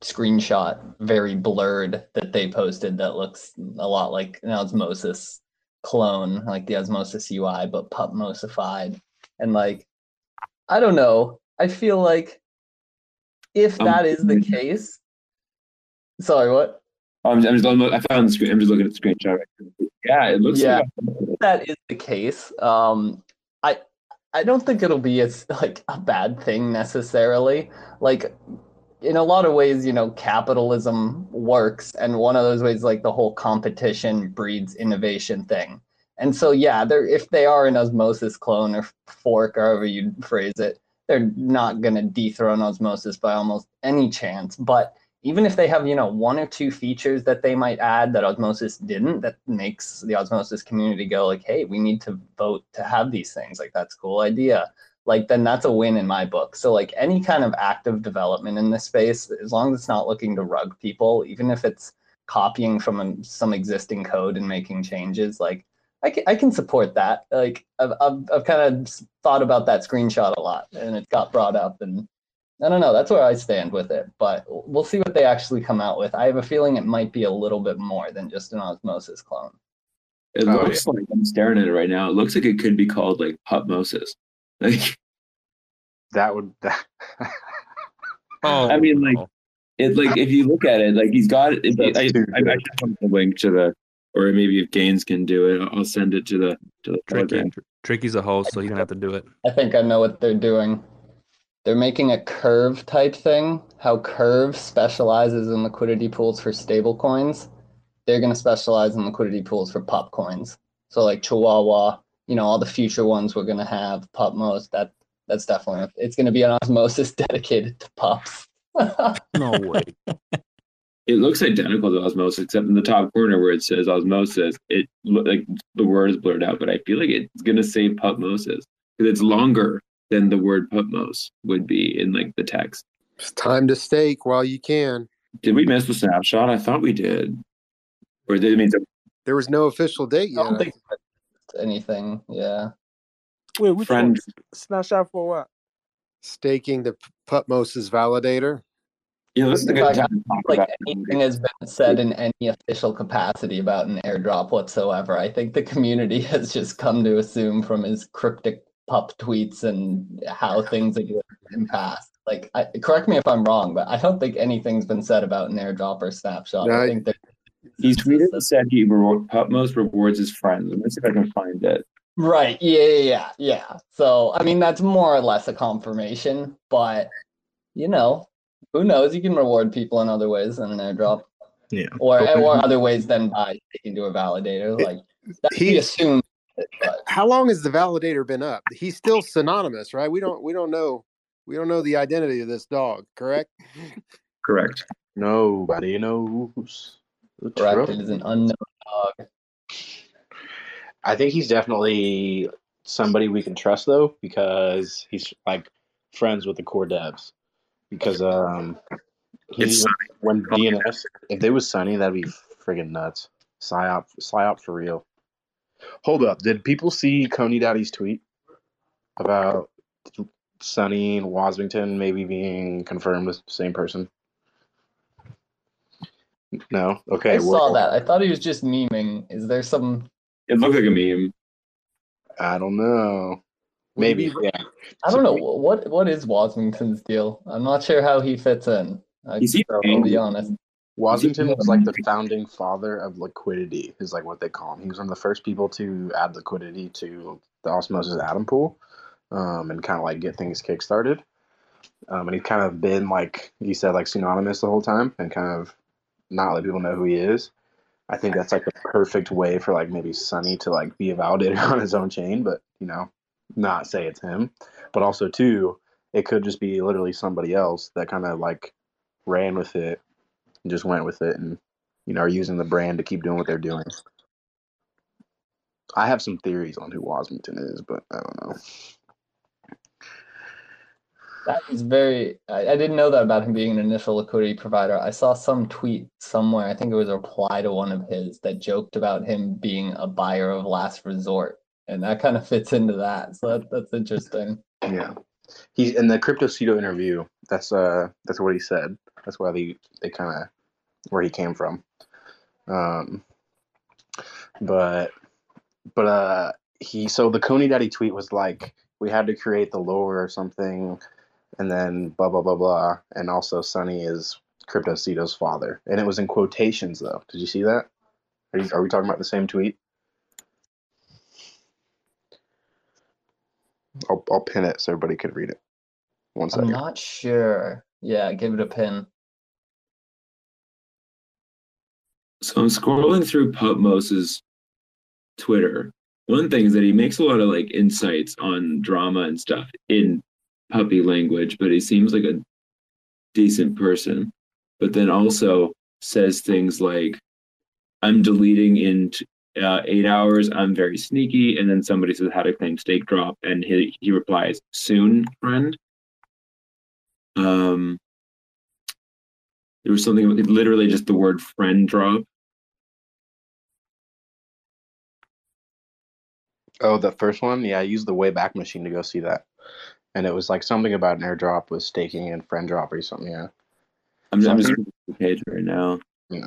screenshot, very blurred, that they posted that looks a lot like an Osmosis clone, like the Osmosis UI, but pupmosified. And like, I don't know. I feel like if Um, that is the case, sorry, what? I'm, I'm just, I found the screen. I'm just looking at the screenshot. Yeah, it looks Yeah. like if that is the case, um, I don't think it'll be as like a bad thing necessarily. Like in a lot of ways, you know, capitalism works, and one of those ways, like the whole competition breeds innovation thing. And so, yeah, they're if they are an osmosis clone or fork, however you phrase it, they're not gonna dethrone osmosis by almost any chance. But even if they have you know one or two features that they might add that osmosis didn't that makes the osmosis community go like hey we need to vote to have these things. Like that's a cool idea. Like then that's a win in my book. So like any kind of active development in this space as long as it's not looking to rug people even if it's copying from some existing code and making changes like I can, I can support that. Like I've, I've, I've kind of thought about that screenshot a lot and it got brought up and I don't know. That's where I stand with it, but we'll see what they actually come out with. I have a feeling it might be a little bit more than just an osmosis clone. It Oh, looks like I'm staring at it right now. It looks like it could be called like Pupmosis. Like That would that Oh, I mean, like it. Like if you look at it, like he's got. If you, I, too I, I should put the link to the, or maybe if Gaines can do it, I'll send it to the to the Tricky. Telegram. Tricky's a host, so he's gonna have to do it. I think I know what they're doing. They're making a curve type thing. How curve specializes in liquidity pools for stable coins, they're going to specialize in liquidity pools for pop coins. So like Chihuahua, you know, all the future ones we're going to have Pupmos. That that's definitely it's going to be an osmosis dedicated to pops. No way. It looks identical to Osmosis, except in the top corner where it says Osmosis, it lo- like the word is blurred out, but I feel like it's gonna say Pupmosis because it's longer than the word Pupmos would be in like the text. It's time to stake while you can. Did we miss the snapshot? I thought we did. Or did it mean There was no official date I yet. don't think anything. Yeah. Wait, which friend? one? Snapshot for what? Staking the Pupmos's validator. Yeah, this is a good fact, time to talk like about anything has been said in any official capacity about an airdrop whatsoever. I think the community has just come to assume from his cryptic pup tweets and how things have worked in past. Like, I, correct me if I'm wrong, but I don't think anything's been said about an airdrop or snapshot. I think that He tweeted and said he reward, Pupmos rewards his friends. Let me see if I can find it. right, yeah, yeah, yeah, yeah. So, I mean, that's more or less a confirmation, but you know, who knows? You can reward people in other ways than an airdrop. Yeah. Or Open- or other ways than by taking to a validator. Like that he- he assumed. But How long has the validator been up? He's still synonymous, right? We don't we don't know we don't know the identity of this dog, correct? Correct. Nobody knows. the correct, truth. it is an unknown dog. I think he's definitely somebody we can trust though, because he's like friends with the core devs. Because um, he It's when DNS if they was Sunny, that'd be friggin' nuts. Psyop, psyop for real. Hold up, did people see Coney Daddy's tweet about Sunny and Wasmington maybe being confirmed as the same person? No. Okay. I well- saw that. I thought he was just memeing. Is there some? It looked like a meme. I don't know. Maybe. Yeah. I don't know what what is Wasmington's deal. I'm not sure how he fits in. I, Is he I'll be honest. Wasmington was like the founding father of liquidity, is like what they call him. He was one of the first people to add liquidity to the Osmosis Atom Pool, um, and kind of like get things kickstarted. Um, and he's kind of been like you said, like synonymous the whole time, and kind of not let people know who he is. I think that's like the perfect way for like maybe Sunny to like be a validator on his own chain, but you know, not say it's him. But also too, it could just be literally somebody else that kind of like ran with it and just went with it and you know are using the brand to keep doing what they're doing. I have some theories on who Wasmington is, but I don't know. That is very. I, I didn't know that about him being an initial liquidity provider. I saw some tweet somewhere. I think it was a reply to one of his that joked about him being a buyer of last resort, and that kind of fits into that. So that, that's interesting. Yeah. He's in the Cryptocito interview. That's uh that's what he said. That's why they they kind of where he came from. Um, but but uh he so the Coney Daddy tweet was like we had to create the lore or something, and then blah blah blah blah, and also Sunny is Cryptocito's father, and it was in quotations though. Did you see that? Are you, are we talking about the same tweet? I'll I'll pin it so everybody could read it. One I'm not sure. Yeah, give it a pin. So I'm scrolling through Pupmos's Twitter. One thing is that he makes a lot of like insights on drama and stuff in puppy language, but he seems like a decent person. But then also says things like, "I'm deleting in t- uh, eight hours. I'm very sneaky." And then somebody says, "How to claim stake drop?" And he he replies, "Soon, friend." Um, there was something literally just the word "friend" drop. Oh, the first one? Yeah, I used the Wayback Machine to go see that. And it was like something about an airdrop with staking and friend drop or something, yeah. I'm, I'm just Something- reading the page right now. Yeah.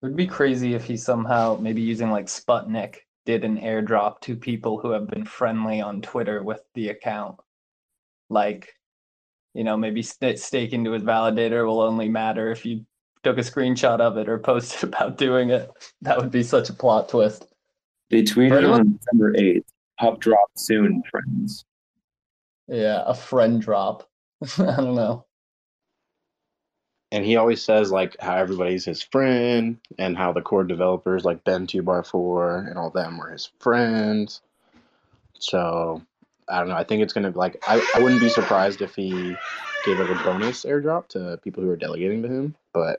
It would be crazy if he somehow, maybe using like Sputnik, did an airdrop to people who have been friendly on Twitter with the account. Like, you know, maybe st- staking to his validator will only matter if you took a screenshot of it or posted about doing it. That would be such a plot twist. They tweeted Right. on December 8th, Pup drop soon, friends. Yeah, a friend drop. I don't know. And he always says like how everybody's his friend and how the core developers like Ben two bar four and all them were his friends. So I don't know. I think it's gonna like I, I wouldn't be surprised if he gave like a bonus airdrop to people who are delegating to him, but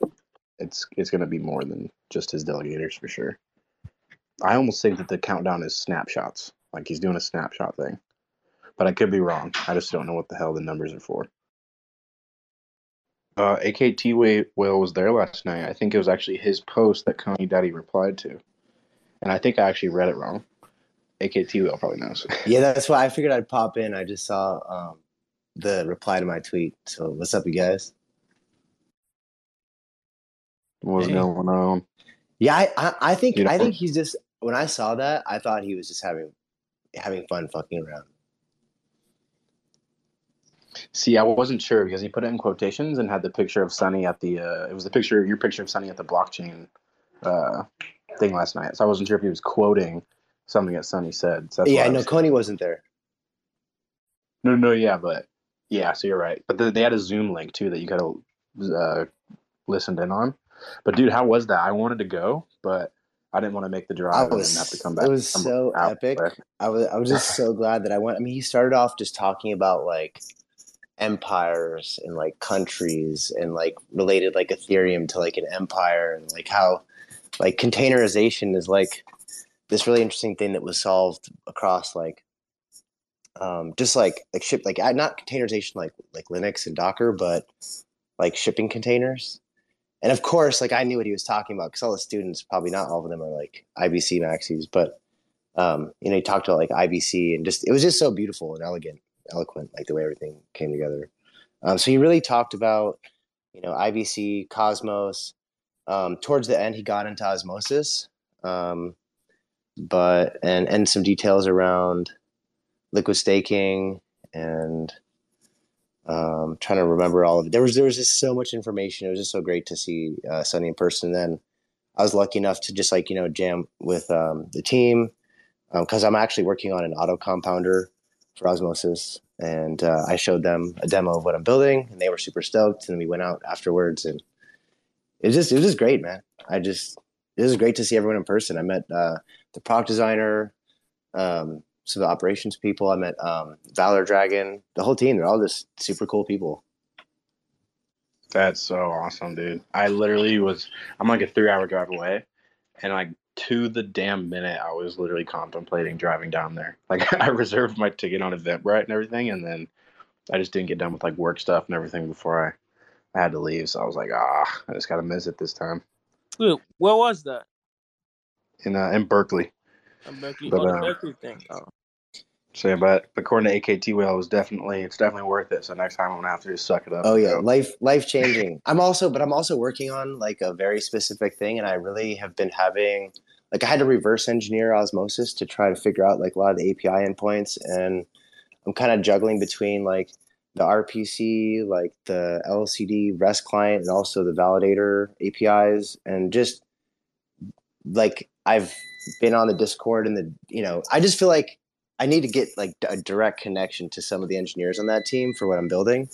it's it's gonna be more than just his delegators for sure. I almost think that the countdown is snapshots. Like he's doing a snapshot thing. But I could be wrong. I just don't know what the hell the numbers are for. Uh, AKT Whale was there last night. I think it was actually his post that Coney Daddy replied to. And I think I actually read it wrong. AKT Whale probably knows. Yeah, that's why I figured I'd pop in. I just saw um, the reply to my tweet. So what's up, you guys? What's Hey. going on? Yeah, I, I, I think You I think he's just when I saw that, I thought he was just having having fun fucking around. See, I wasn't sure because he put it in quotations and had the picture of Sunny at the. Uh, it was the picture, your picture of Sunny at the blockchain uh, thing last night. So I wasn't sure if he was quoting something that Sunny said. So that's yeah, why I I know Coney wasn't there. No, no, yeah, but Yeah, so you're right. But they they had a Zoom link too that you could have uh, listened in on. But dude, how was that? I wanted to go, but I didn't want to make the drive and was then have to come back. it was so hours epic. away. I was I was just so glad that I went. I mean, he started off just talking about like empires and like countries and like related like Ethereum to like an empire and like how like containerization is like this really interesting thing that was solved across like um just like like ship like not containerization like like Linux and Docker, but like shipping containers. And of course, like I knew what he was talking about because all the students, probably not all of them, are like IBC maxis, but um, you know, he talked about like IBC and just it was just so beautiful and elegant, eloquent, like the way everything came together. Um, so he really talked about, you know, IBC, Cosmos. Um, towards the end, he got into osmosis, um, but and and some details around liquid staking and um, trying to remember all of it. There was there was just so much information. It was just so great to see uh, Sunny in person. then I was lucky enough to just like you know jam with um, the team because I'm actually working on an auto compounder for Osmosis, and uh, I showed them a demo of what I'm building, and they were super stoked. And we went out afterwards, and it was just it was just great, man. I just it was great to see everyone in person. I met uh, the product designer, um, some of the operations people. I met um, ValarDragon, the whole team. They're all just super cool people. That's so awesome, dude. I literally was I'm like a three hour drive away and like to the damn minute I was literally contemplating driving down there. Like I reserved my ticket on Eventbrite and everything and then I just didn't get done with like work stuff and everything before I, I had to leave. So I was like, ah, I just gotta miss it this time. Wait, where was that? In uh, in Berkeley. In Berkeley. But, oh, the uh, Berkeley thing. Oh. So yeah, but according to AKT it was definitely it's definitely worth it. So next time I'm gonna have to just suck it up. Oh yeah, go. life life changing. I'm also, but I'm also working on like a very specific thing, and I really have been having like I had to reverse engineer Osmosis to try to figure out like a lot of the API endpoints, and I'm kind of juggling between like the RPC, like the LCD REST client, and also the validator APIs, and just like I've been on the Discord and the you know I just feel like I need to get like a direct connection to some of the engineers on that team for what I'm building,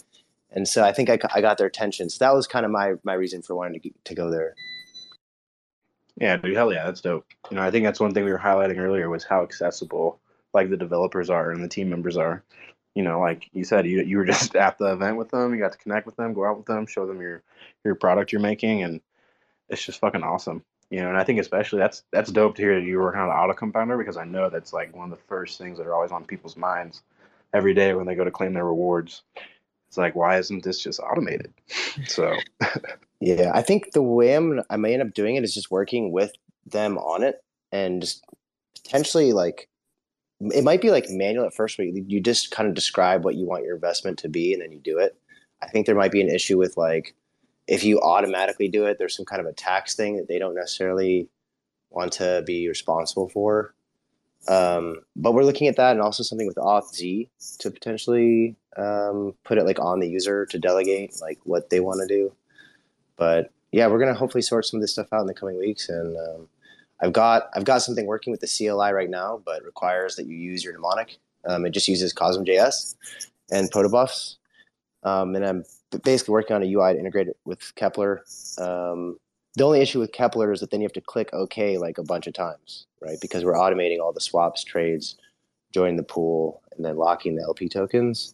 and so I think I, I got their attention. So that was kind of my my reason for wanting to to go there. Yeah, dude, hell yeah, that's dope. You know, I think that's one thing we were highlighting earlier was how accessible like the developers are and the team members are. You know, like you said, you you were just at the event with them, you got to connect with them, go out with them, show them your your product you're making, and it's just fucking awesome. You know, and I think especially that's that's dope to hear that you're working on an auto compounder because I know that's like one of the first things that are always on people's minds every day when they go to claim their rewards. It's like, why isn't this just automated? So Yeah, I think the way I'm I may end up doing it is just working with them on it and just potentially like it might be like manual at first, but you you just kind of describe what you want your investment to be and then you do it. I think there might be an issue with like if you automatically do it, there's some kind of a tax thing that they don't necessarily want to be responsible for. Um, but we're looking at that and also something with Auth to potentially um, put it like on the user to delegate like what they want to do but yeah, we're gonna hopefully sort some of this stuff out in the coming weeks. And um, I've got I've got something working with the CLI right now, but requires that you use your mnemonic. Um, it just uses Cosmos.js and protobufs, um, and I'm basically working on a UI to integrate it with Keplr. Um, the only issue with Keplr is that then you have to click OK like a bunch of times, right? Because we're automating all the swaps, trades, joining the pool, and then locking the LP tokens.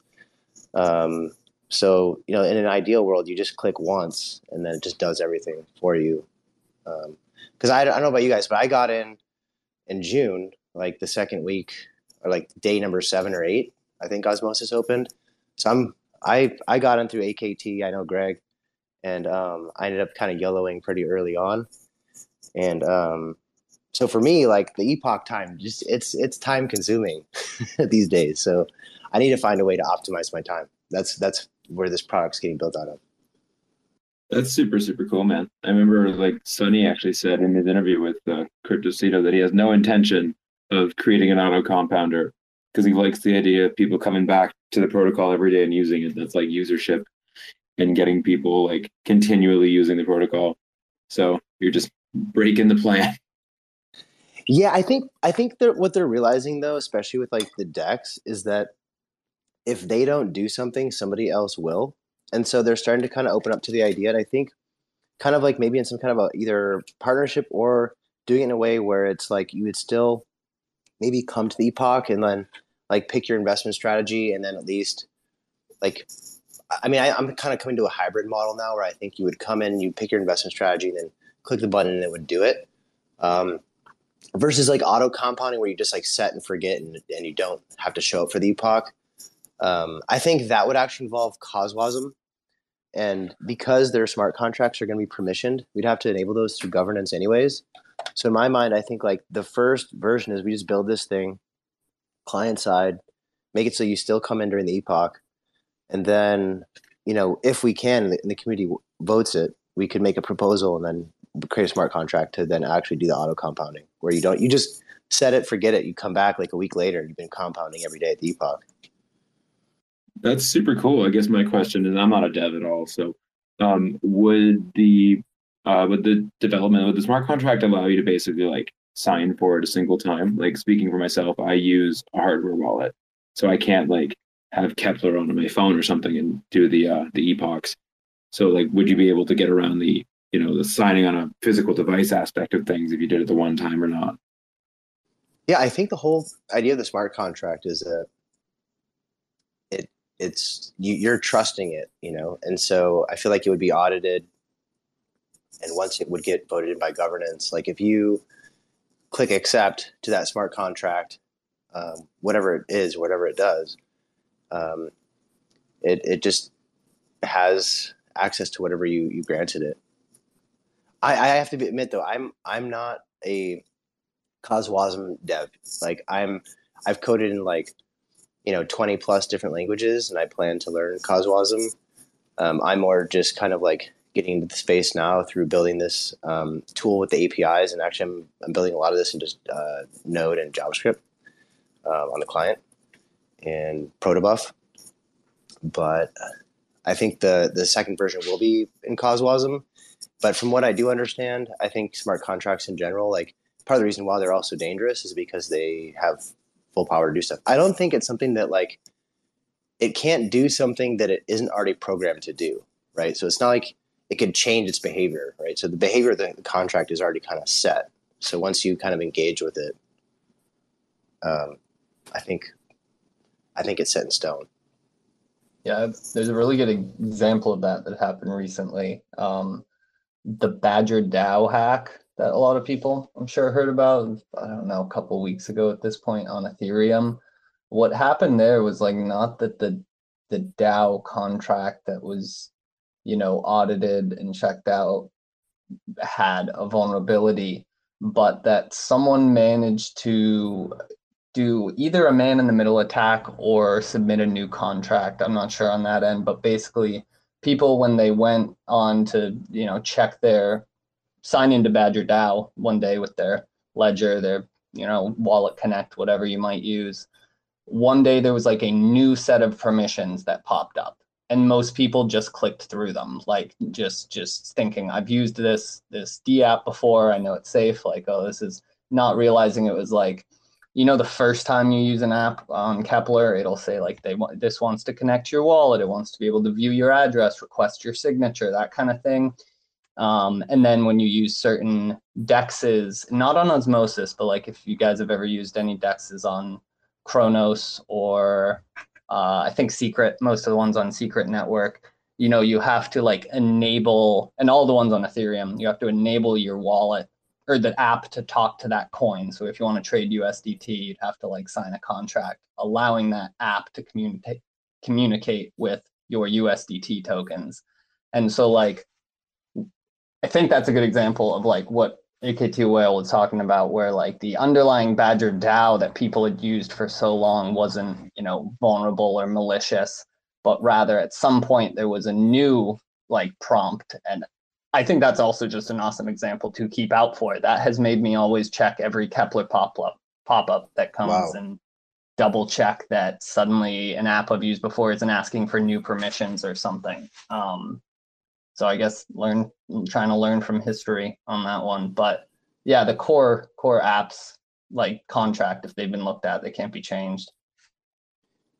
Um, so you know, in an ideal world, you just click once, and then it just does everything for you. Because I, I don't know about you guys, but I got in in June, like the second week, or like day number seven or eight. I think Osmosis opened. So I'm I I got in through AKT. I know Greg, and um, I ended up kind of yellowing pretty early on. And um, so for me, like the epoch time, just it's it's time consuming these days. So I need to find a way to optimize my time. That's that's where this product's getting built out of. That's super, super cool, man. I remember like Sunny actually said in his interview with uh, Cryptocito that he has no intention of creating an auto compounder because he likes the idea of people coming back to the protocol every day and using it. That's like usership and getting people like continually using the protocol. So you're just breaking the plan. Yeah, I think I think they're what they're realizing though, especially with like the decks, is that if they don't do something, somebody else will. And so they're starting to kind of open up to the idea. And I think kind of like maybe in some kind of a either partnership or doing it in a way where it's like you would still maybe come to the epoch and then like pick your investment strategy and then at least like I mean, I, am kind of coming to a hybrid model now where I think you would come in, you pick your investment strategy, and then click the button and it would do it. Um, versus like auto compounding where you just like set and forget and, and you don't have to show up for the epoch. Um, I think that would actually involve CosmWasm. And because their smart contracts are going to be permissioned, we'd have to enable those through governance anyways. So in my mind, I think like the first version is we just build this thing client side, make it so you still come in during the epoch. And then, you know, if we can, and the, community votes it, we could make a proposal and then create a smart contract to then actually do the auto compounding where you don't you just set it forget it you come back like a week later and you've been compounding every day at the epoch that's super cool i guess my question is i'm not a dev at all so um, would the uh, would the development would the smart contract allow you to basically like sign for it a single time. Like speaking for myself i use a hardware wallet. So i can't like have Keplr on my phone or something and do the uh, the epochs so like would you be able to get around the you know the signing on a physical device aspect of things if you did it the one time or not? Yeah i think the whole idea of the smart contract is that it it's you, you're trusting it you know? And so i feel like it would be audited and once it would get voted in by governance like if you click accept to that smart contract um, whatever it is whatever it does um, it, it just has access to whatever you, you granted it I, I have to admit though, I'm I'm not a CosmWasm dev. Like I'm I've coded in like you know 20 plus different languages, and I plan to learn CosmWasm. Um, I'm more just kind of like getting into the space now through building this um, tool with the APIs, and actually I'm, I'm building a lot of this in just uh, Node and JavaScript uh, on the client and protobuf. But I think the the second version will be in CosmWasm but from what I do understand, I think smart contracts in general, like part of the reason why they're also dangerous is because they have full power to do stuff. I don't think it's something that like it can't do something that it isn't already programmed to do, right? So it's not like it could change its behavior, right? So the behavior of the contract is already kind of set. So once you kind of engage with it, um, I think I think it's set in stone. Yeah, there's a really good example of that that happened recently. Um, the Badger DAO hack that a lot of people I'm sure heard about. I don't know, a couple weeks ago at this point on Ethereum. What happened there was like not that the the DAO contract that was, you know, audited and checked out had a vulnerability, but that someone managed to do either a man in the middle attack or submit a new contract. I'm not sure on that end, but basically people when they went on to you know check their sign into Badger DAO one day with their ledger, their you know wallet connect, whatever you might use. One day there was like a new set of permissions that popped up, and most people just clicked through them, like just just thinking I've used this this D app before, I know it's safe. Like oh this is not realizing it was like you know the first time you use an app on Keplr it'll say like they want this wants to connect your wallet, it wants to be able to view your address, request your signature, that kind of thing. Um, and then when you use certain dexes, not on Osmosis, but like if you guys have ever used any dexes on Cronos or uh, I think Secret, most of the ones on Secret Network, you know, you have to like enable, and all the ones on Ethereum, you have to enable your wallet or the app to talk to that coin. So if you want to trade USDT, you'd have to like sign a contract allowing that app to communicate communicate with your USDT tokens. And so like I think that's a good example of like what AKT Whale was talking about where like the underlying Badger DAO that people had used for so long wasn't, you know, vulnerable or malicious, but rather at some point there was a new like prompt and I think that's also just an awesome example to keep out for. That has made me always check every Keplr pop up pop up that comes wow. and double check that suddenly an app I've used before isn't asking for new permissions or something. Um, so I guess learn trying to learn from history on that one. But yeah, the core core apps like contract if they've been looked at, they can't be changed.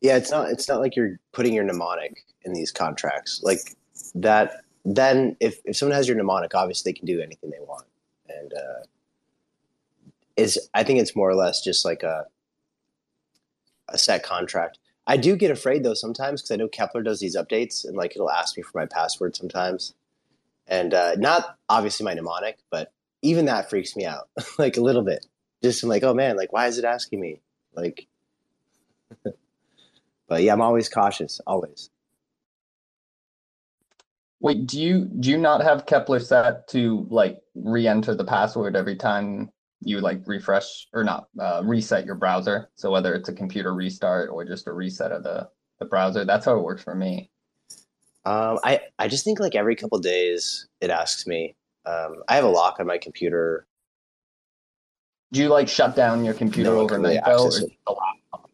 Yeah, it's not. It's not like you're putting your mnemonic in these contracts like that. Then, if if someone has your mnemonic, obviously they can do anything they want, and uh, is I think it's more or less just like a a set contract. I do get afraid though sometimes because I know Keplr does these updates and like it'll ask me for my password sometimes, and uh, not obviously my mnemonic, but even that freaks me out like a little bit. Just I'm like, oh man, like why is it asking me? Like, but yeah, I'm always cautious, always. Wait, do you do you not have Keplr set to like re-enter the password every time you like refresh or not uh, reset your browser? So whether it's a computer restart or just a reset of the the browser, that's how it works for me. Um, I I just think like every couple days it asks me. Um, I have a lock on my computer. Do you like shut down your computer No, overnight though? Or access it. just a laptop?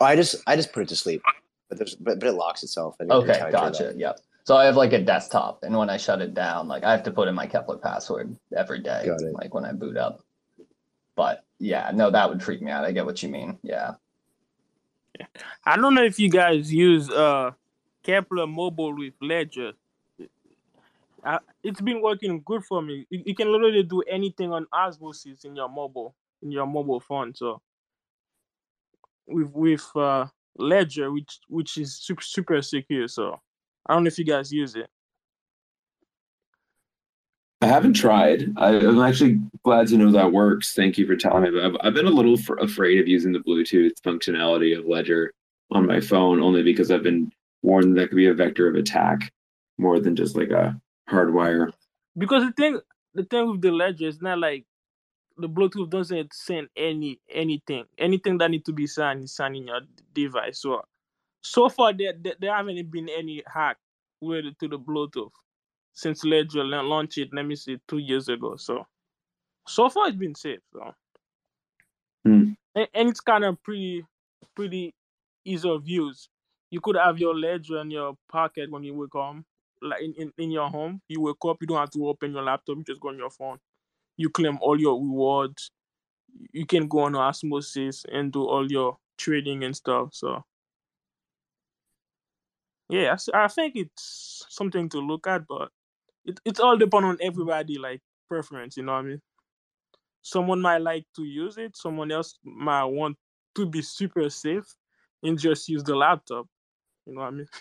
I just I just put it to sleep, but there's but, but it locks itself. Okay, time I it gotcha. Yep. So I have like a desktop, and when I shut it down, like I have to put in my Keplr password every day, Got it. like when I boot up. But yeah, no, that would freak me out. I get what you mean. Yeah. I don't know if you guys use uh Keplr mobile with Ledger. Uh, it's been working good for me. You, you can literally do anything on Osmosis in your mobile in your mobile phone. So with with uh, Ledger, which which is super super secure. So I don't know if you guys use it. I haven't tried. I, I'm actually glad to know that works. Thank you for telling me. But I've, I've been a little fr- afraid of using the Bluetooth functionality of Ledger on my phone, only because I've been warned that could be a vector of attack more than just like a hardwire. Because the thing the thing with the Ledger is not like the Bluetooth doesn't send any anything. Anything that need to be signed is signed in your device. So so far there there, there haven't been any hack related to the Bluetooth since Ledger launched it. Let me see, two years ago. So so far it's been safe. So Hmm. and, and it's kind of pretty pretty easy of use. You could have your ledger in your pocket when you wake home, like in, in, in your home. You wake up, you don't have to open your laptop, you just go on your phone. You claim all your rewards. You can go on Osmosis and do all your trading and stuff. So yeah, I think it's something to look at, but it, it's all depend on everybody like preference, you know what I mean? Someone might like to use it, someone else might want to be super safe and just use the laptop. You know what I mean?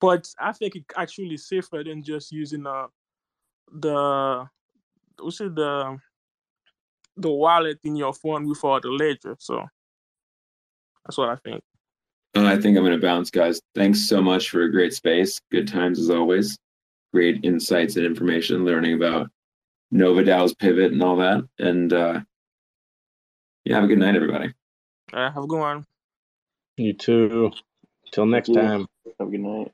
But I think it's actually safer than just using uh the what's it the the wallet in your phone without the ledger. So that's what I think. Uh, I think I'm going to bounce, guys. Thanks so much for a great space. Good times as always. Great insights and information, learning about NovaDAO's pivot and all that. And uh, yeah, have a good night, everybody. Uh, have a good one. You too. Till next you. time. Have a good night.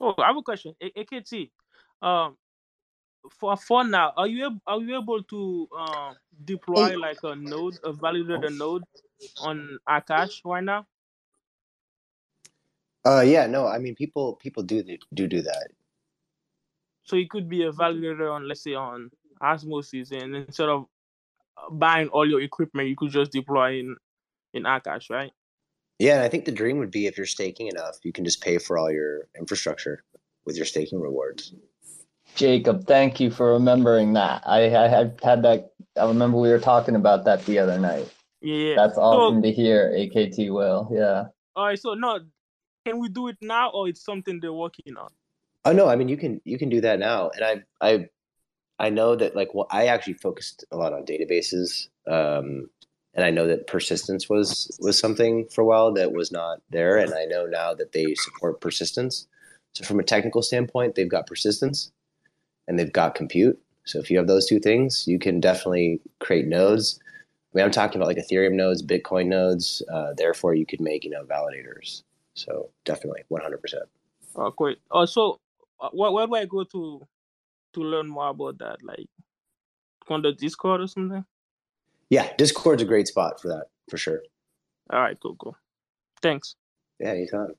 Oh, I have a question. A- AKT, um, for for now, are you able, are you able to um deploy like a node, a validated node on Akash right now? Uh, yeah, no, I mean people people do do do that. So it could be a validator on, let's say, on Osmosis, and instead of uh, buying all your equipment, you could just deploy in in Akash, right? Yeah, and I think the dream would be if you're staking enough, you can just pay for all your infrastructure with your staking rewards. Jacob, thank you for remembering that. I, I had had that. I remember we were talking about that the other night. Yeah. That's So, awesome to hear. AKT Whale. Yeah. all right. So no, can we do it now, or it's something they're working on? Oh no, I mean you can you can do that now, and I I I know that like well, I actually focused a lot on databases, um, and I know that persistence was was something for a while that was not there, and I know now that they support persistence. So from a technical standpoint, they've got persistence, and they've got compute. So if you have those two things, you can definitely create nodes. I mean, I'm talking about like Ethereum nodes, Bitcoin nodes. Uh, therefore, you could make you know validators. So definitely, 100. percent Oh, great. Oh, so uh, where where do I go to to learn more about that? Like on the Discord or something? Yeah, Discord's a great spot for that for sure. All right, cool, cool. Thanks. Yeah, anytime.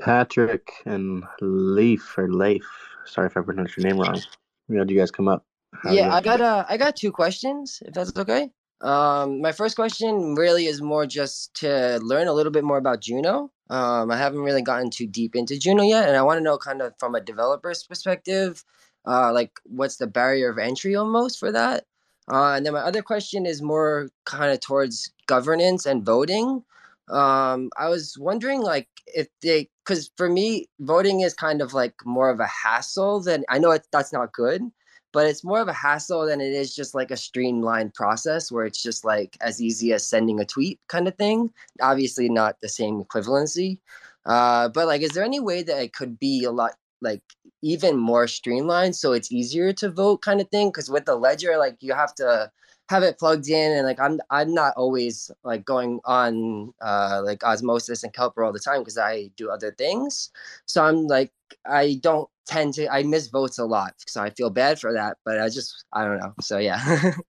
Patrick and Leaf or Leif. Sorry if I pronounced your name wrong. We had you guys come up. How yeah, I got uh, I got two questions, if that's okay. Um, my first question really is more just to learn a little bit more about Juno. Um, I haven't really gotten too deep into Juno yet, and I want to know kind of from a developer's perspective, uh, like what's the barrier of entry almost for that. Uh, and then my other question is more kind of towards governance and voting. Um, I was wondering, like, if they, because for me, voting is kind of like more of a hassle than I know it, that's not good, but it's more of a hassle than it is just like a streamlined process where it's just like as easy as sending a tweet kind of thing. Obviously, not the same equivalency. Uh, but like, is there any way that it could be a lot like even more streamlined so it's easier to vote kind of thing? Because with the ledger, like you have to have it plugged in and like I'm I'm not always like going on uh like osmosis and Keplr all the time because I do other things. So I'm like I don't tend to I miss votes a lot. So I feel bad for that, but I just I don't know. So yeah.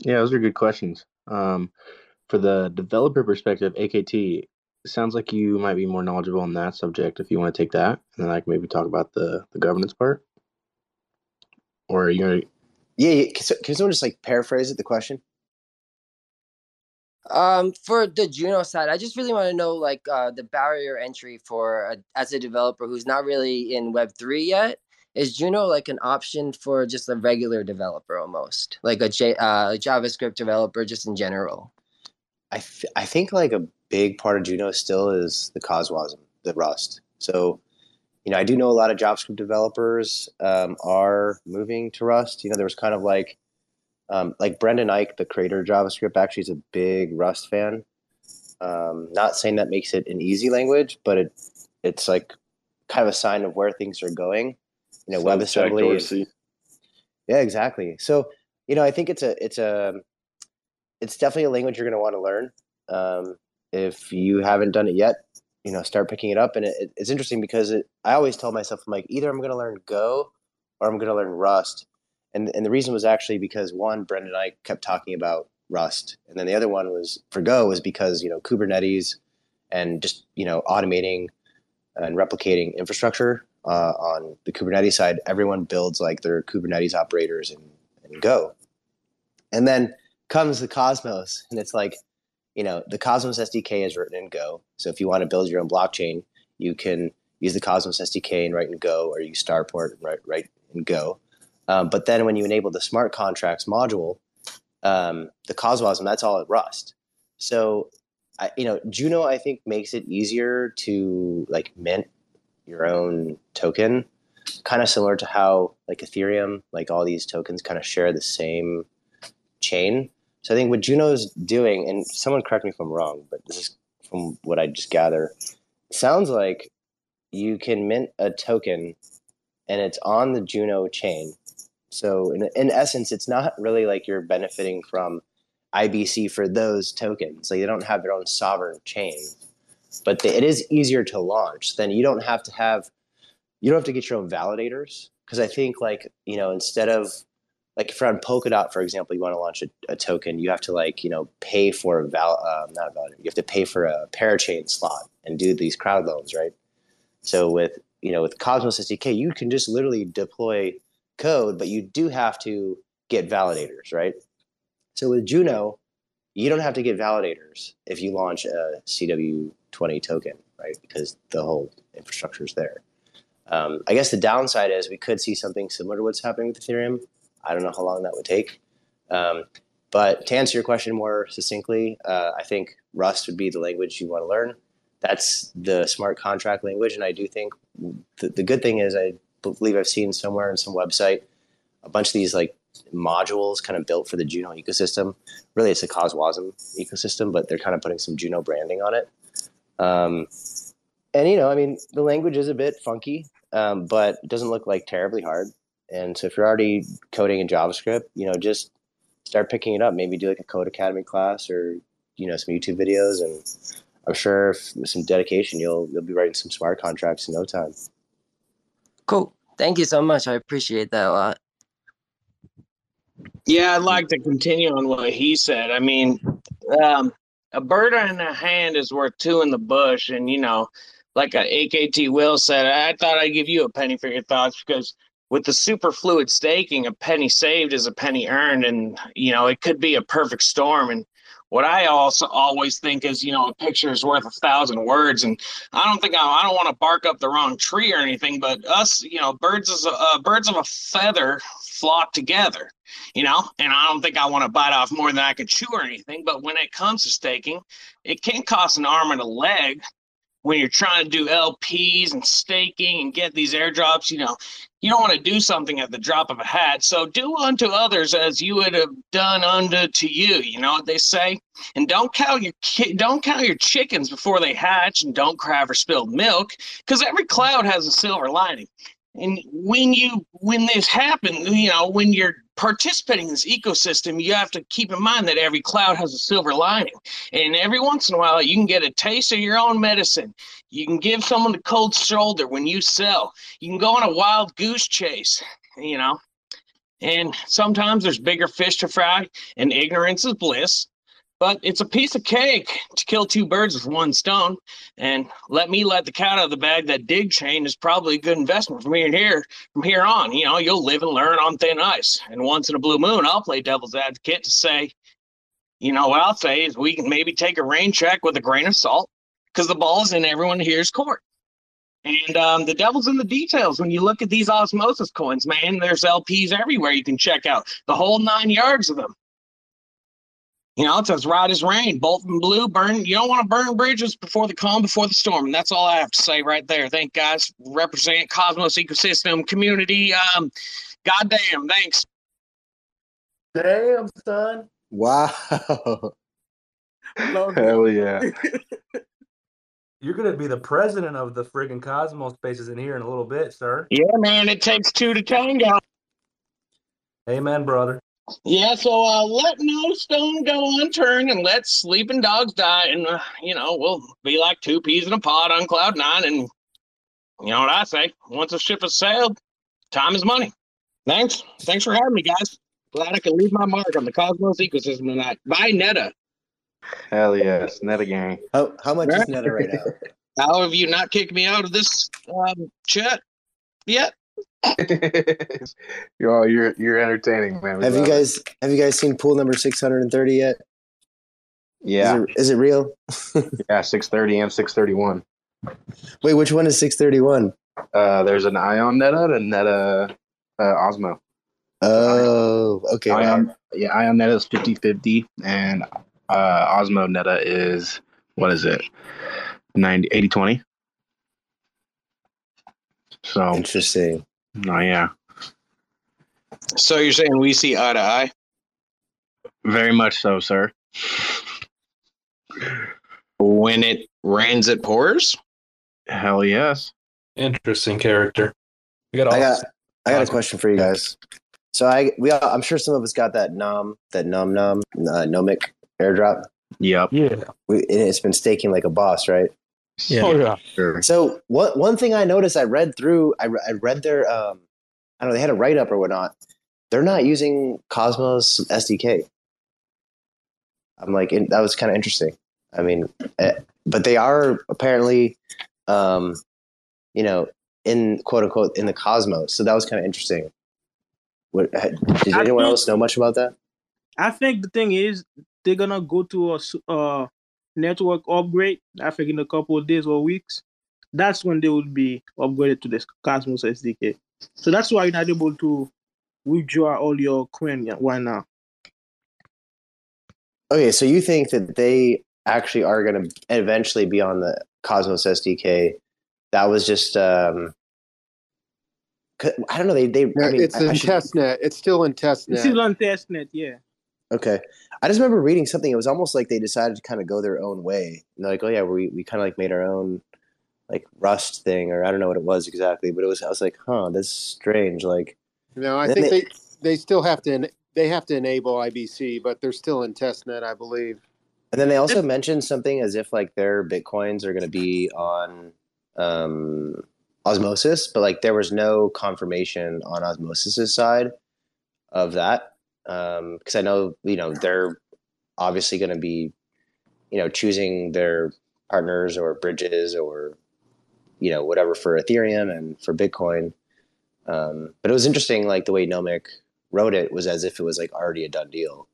Yeah, those are good questions. Um, for the developer perspective, AKT sounds like you might be more knowledgeable on that subject if you want to take that, and then I can maybe talk about the the governance part. Or are you gonna Yeah, yeah. Can, can someone just like paraphrase it? The question. Um, for the Juno side, I just really want to know like uh, the barrier entry for a, as a developer who's not really in Web three yet. Is Juno like an option for just a regular developer almost, like a J, uh, JavaScript developer just in general? I th- I think like a big part of Juno still is the CosmWasm, the Rust. So, you know, I do know a lot of JavaScript developers um, are moving to Rust. You know, there was kind of like um, like Brendan Eich, the creator of JavaScript, actually is a big Rust fan. Um, not saying that makes it an easy language, but it it's like kind of a sign of where things are going. You know, So Jack WebAssembly. Yeah, exactly. So, you know, I think it's a it's a it's definitely a language you're going to want to learn. Um, if you haven't done it yet, you know, start picking it up. And it, it's interesting because it, I always tell myself, I'm like, either I'm going to learn Go or I'm going to learn Rust. And and the reason was actually because one, Brendan and I kept talking about Rust, and then the other one was for Go was because you know Kubernetes and just you know automating and replicating infrastructure uh, on the Kubernetes side. Everyone builds like their Kubernetes operators in, in Go, and then comes the Cosmos, and it's like you know the Cosmos SDK is written in Go. So if you want to build your own blockchain, you can use the Cosmos SDK and write in Go, or use Starport and write, write in Go. Um, but then when you enable the smart contracts module, um, the and that's all at Rust. So, I, you know, Juno, I think makes it easier to like mint your own token, kind of similar to how like Ethereum, like all these tokens kind of share the same chain. So I think what Juno's doing, and someone correct me if I'm wrong, but this is from what I just gather, sounds like you can mint a token and it's on the Juno chain. So in, in essence, it's not really like you're benefiting from IBC for those tokens. Like they don't have their own sovereign chain, but they, it is easier to launch. Then you don't have to have you don't have to get your own validators because I think like you know instead of like if you're on Polkadot, for example, you want to launch a, a token, you have to like you know pay for a val um, not a validator, you have to pay for a parachain slot and do these crowd loans, right? So with you know with Cosmos SDK, you can just literally deploy code, but you do have to get validators, right? So with Juno, you don't have to get validators if you launch a CW20 token, right? Because the whole infrastructure is there. Um, I guess the downside is we could see something similar to what's happening with Ethereum. I don't know how long that would take. Um, but to answer your question more succinctly, uh, I think Rust would be the language you want to learn. That's the smart contract language. And I do think the, good thing is I believe I've seen somewhere in some website a bunch of these like modules kind of built for the Juno ecosystem. Really, it's a CosmWasm ecosystem, but they're kind of putting some Juno branding on it. Um, and you know, I mean, the language is a bit funky, um, but it doesn't look like terribly hard. And so, if you're already coding in JavaScript, you know, just start picking it up. Maybe do like a Codecademy class or you know some YouTube videos, and I'm sure if, with some dedication, you'll you'll be writing some smart contracts in no time. Cool. Thank you so much. I appreciate that a lot. Yeah, I'd like to continue on what he said. I mean, um, a bird in the hand is worth two in the bush, and you know, like a AKT Whale said, I thought I'd give you a penny for your thoughts because with the super fluid staking, a penny saved is a penny earned, and you know it could be a perfect storm. And what I also always think is, you know, a picture is worth a thousand words, and I don't think I, I don't want to bark up the wrong tree or anything, but us, you know, birds is a, uh, birds of a feather flock together, you know, and I don't think I want to bite off more than I can chew or anything. But when it comes to staking, it can cost an arm and a leg when you're trying to do LPs and staking and get these airdrops, you know, you don't want to do something at the drop of a hat. So do unto others as you would have done unto to you. You know what they say? And don't count your ki- don't count your chickens before they hatch, and don't cry for spilled milk, because every cloud has a silver lining. And when you when this happens, you know, when you're participating in this ecosystem, you have to keep in mind that every cloud has a silver lining. And every once in a while, you can get a taste of your own medicine. You can give someone the cold shoulder when you sell. You can go on a wild goose chase, you know. And sometimes there's bigger fish to fry, and ignorance is bliss. But it's a piece of cake to kill two birds with one stone. And let me let the cat out of the bag. That dig chain is probably a good investment from here here from here on. You know, you'll live and learn on thin ice. And once in a blue moon, I'll play devil's advocate to say, you know, what I'll say is we can maybe take a rain check with a grain of salt because the ball is in everyone here's court. And um, the devil's in the details. When you look at these osmosis coins, man, there's LPs everywhere you can check out the whole nine yards of them. You know, it's as right as rain, both in blue, burn. You don't want to burn bridges before the calm, before the storm. And that's all I have to say right there. Thank guys. Represent Cosmos ecosystem community. Um, goddamn, thanks. Damn, son. Wow. Hell yeah. You're gonna be the president of the friggin' Cosmos spaces in here in a little bit, sir. Yeah, man, it takes two to tango. Amen, brother. Yeah, so uh, let no stone go unturned and let sleeping dogs die. And, uh, you know, we'll be like two peas in a pod on cloud nine. And you know what I say? Once a ship has sailed, time is money. Thanks. Thanks for having me, guys. Glad I can leave my mark on the Cosmos ecosystem tonight. Bye, Neta. Hell yes, Neta gang. How how much is Neta right now? How have you not kicked me out of this um, chat yet? you're you're you're entertaining, man. We Have you it. guys have you guys seen pool number six hundred and thirty yet? Yeah. Is it, is it real? yeah, six thirty and six thirty one. Wait, which one is six thirty one? Uh, there's an Ion Neta and Neta uh, Osmo. Oh, okay. Ion, yeah, Ion Neta is 50-50 and uh, Osmo Neta is what is it? 90 80 20. So interesting. Oh yeah. So you're saying we see eye to eye? Very much so, sir. When it rains, it pours? Hell yes. Interesting character. We got all I got I got a question for you guys. So I we all, I'm sure some of us got that nom that nom nom uh, nomic airdrop. Yep. Yeah. We, and it's been staking like a boss, right? Yeah. Oh, yeah. Sure. So what one thing I noticed, I read through, I, I read their, um, I don't know, they had a write up or whatnot. They're not using Cosmos SDK. I'm like, it, that was kind of interesting. I mean, eh, but they are apparently, um, you know, in quote unquote in the Cosmos. So that was kind of interesting. What, did anyone think- else know much about that? I think the thing is they're gonna go to a uh, network upgrade. I think in a couple of days or weeks. That's when they will be upgraded to the Cosmos SDK. So that's why you're not able to withdraw all your coin right now. Okay, so you think that they actually are going to eventually be on the Cosmos SDK? That was just, um, 'cause- I don't know. They, they, I mean, it's I- I in should- testnet. It's still in testnet. This is on testnet, yeah. Okay. I just remember reading something. It was almost like they decided to kind of go their own way. And they're like, oh yeah, we, we kind of like made our own like Rust thing, or I don't know what it was exactly, but it was. I was like, huh, that's strange. Like, No, I think they- they they still have to they have to enable IBC, but they're still in testnet, I believe. and then they also mentioned something as if like their bitcoins are going to be on um, Osmosis, but like there was no confirmation on Osmosis's side of that because I know you know they're obviously going to be you know choosing their partners or bridges or you know whatever for Ethereum and for Bitcoin. Um, but it was interesting, like the way Nomic wrote it was as if it was like already a done deal.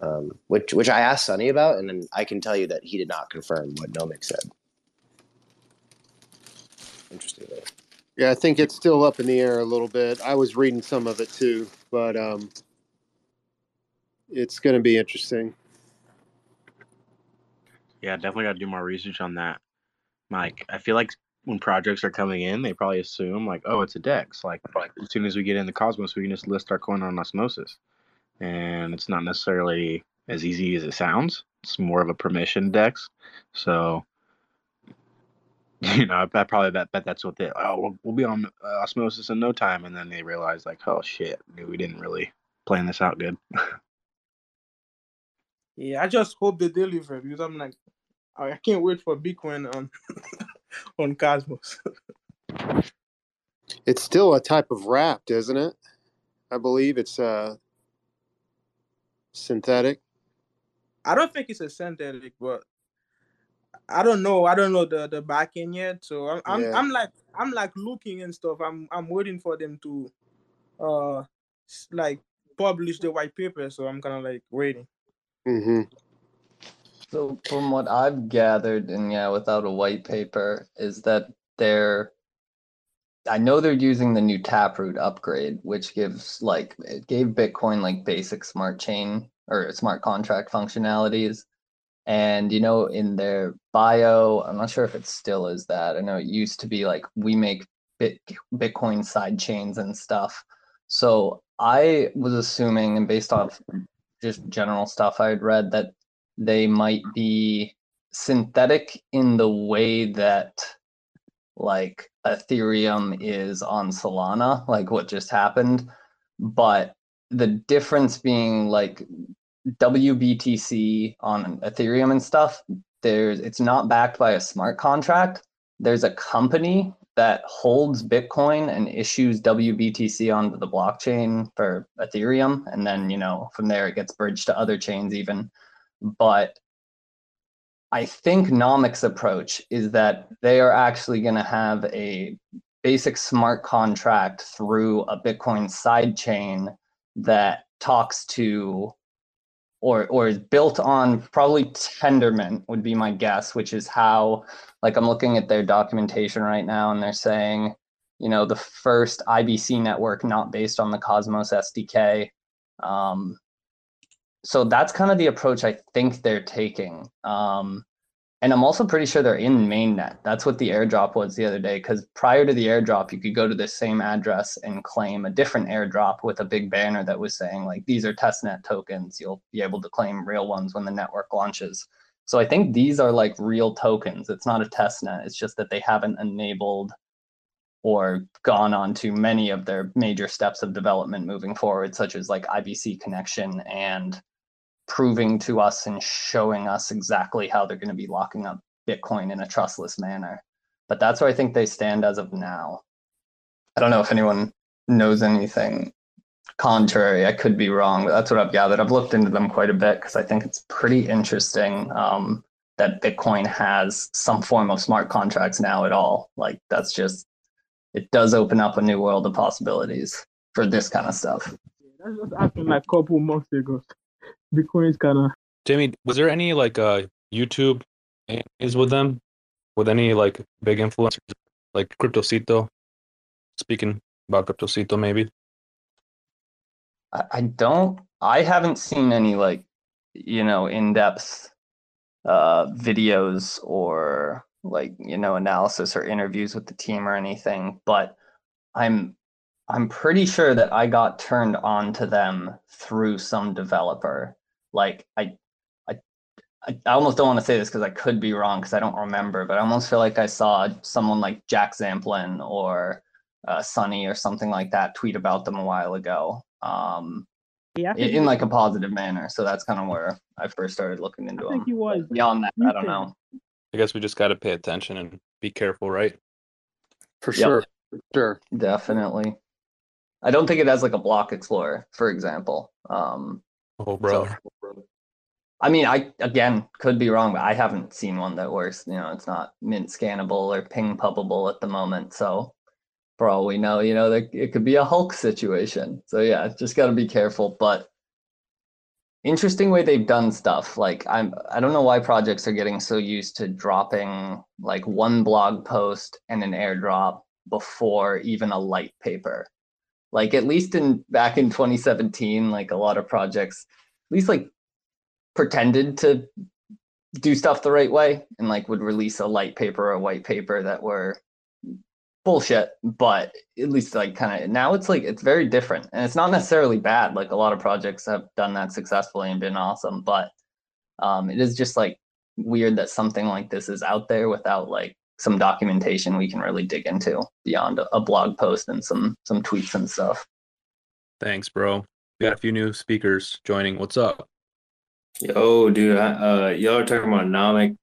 Um, which which I asked Sunny about, and then I can tell you that he did not confirm what Nomic said. Interestingly. Yeah, I think it's still up in the air a little bit. I was reading some of it too, but um, it's going to be interesting. Yeah, definitely got to do more research on that. Mike. I feel like when projects are coming in, they probably assume like, oh, it's a Dex. Like, as soon as we get into Cosmos, we can just list our coin on Osmosis, and it's not necessarily as easy as it sounds. It's more of a permission Dex. So, you know, I probably bet, bet that's what they. Oh, we'll, we'll be on uh, Osmosis in no time, and then they realize like, oh shit, we didn't really plan this out good. Yeah, I just hope they deliver because I'm like, I can't wait for Bitcoin on on Cosmos. It's still a type of wrapped, isn't it? I believe it's uh synthetic. I don't think it's a synthetic, but I don't know. I don't know the the back end yet, so I'm I'm, Yeah. I'm like I'm like looking and stuff. I'm I'm waiting for them to uh like publish the white paper, so I'm kind of like waiting. Mm-hmm. So from what I've gathered, and yeah, without a white paper, is that they're I know they're using the new Taproot upgrade, which gives like it gave Bitcoin like basic smart chain or smart contract functionalities. And you know, in their bio, I'm not sure if it still is that. I know it used to be like we make Bit Bitcoin side chains and stuff. So I was assuming, and based off just general stuff I had read, that they might be synthetic in the way that like Ethereum is on Solana, like what just happened. But the difference being like WBTC on Ethereum and stuff, there's it's not backed by a smart contract. There's a company that holds Bitcoin and issues WBTC onto the blockchain for Ethereum. And then, you know, from there it gets bridged to other chains even. But I think Nomic's approach is that they are actually going to have a basic smart contract through a Bitcoin side chain that talks to or or is built on probably Tendermint would be my guess, which is how like I'm looking at their documentation right now and they're saying, you know, the first IBC network not based on the Cosmos SDK. Um, so that's kind of the approach I think they're taking. Um, and I'm also pretty sure they're in mainnet. That's what the airdrop was the other day. Because prior to the airdrop, you could go to the same address and claim a different airdrop with a big banner that was saying like these are testnet tokens. You'll be able to claim real ones when the network launches. So I think these are like real tokens. It's not a testnet. It's just that they haven't enabled or gone on to many of their major steps of development moving forward, such as like IBC connection and proving to us and showing us exactly how they're going to be locking up Bitcoin in a trustless manner. But that's where I think they stand as of now. I don't know if anyone knows anything contrary. I could be wrong, but that's what I've gathered. I've looked into them quite a bit because I think it's pretty interesting um, that Bitcoin has some form of smart contracts now at all. Like that's just it does open up a new world of possibilities for this kind of stuff. That's just happened like a couple months ago. Bitcoin is kind of Jamie, was there any like uh YouTube is with them? With any like big influencers like Cryptocito? Speaking about Cryptocito maybe. I, I don't I haven't seen any like you know in-depth uh videos or like you know analysis or interviews with the team or anything but i'm i'm pretty sure that i got turned on to them through some developer like i i i, I almost don't want to say this because i could be wrong because i don't remember but i almost feel like i saw someone like Jack Zampolin or uh, sunny or something like that tweet about them a while ago um Yeah, in, in like a positive manner so that's kind of where i first started looking into I them he was. beyond that i don't know I guess we just got to pay attention and be careful, right? For Yep. sure. For sure. Definitely. I don't think it has like a block explorer, for example. Um, Oh, brother. I mean, I again could be wrong, but I haven't seen one that works. You know, it's not mint scannable or ping pubbable at the moment. So for all we know. You know, it could be a Hulk situation. So yeah, just got to be careful. But interesting way they've done stuff. Like I'm, I don't know why projects are getting so used to dropping like one blog post and an airdrop before even a light paper. Like at least in back in 2017, like a lot of projects, at least like pretended to do stuff the right way and like would release a light paper or a white paper that were bullshit but at least like kind of now it's like it's very different and it's not necessarily bad like a lot of projects have done that successfully and been awesome but um it is just like weird that something like this is out there without like some documentation we can really dig into beyond a, blog post and some some tweets and stuff Thanks, bro. We got a few new speakers joining. What's up? Yo, dude, I, uh, y'all are talking about Nomic.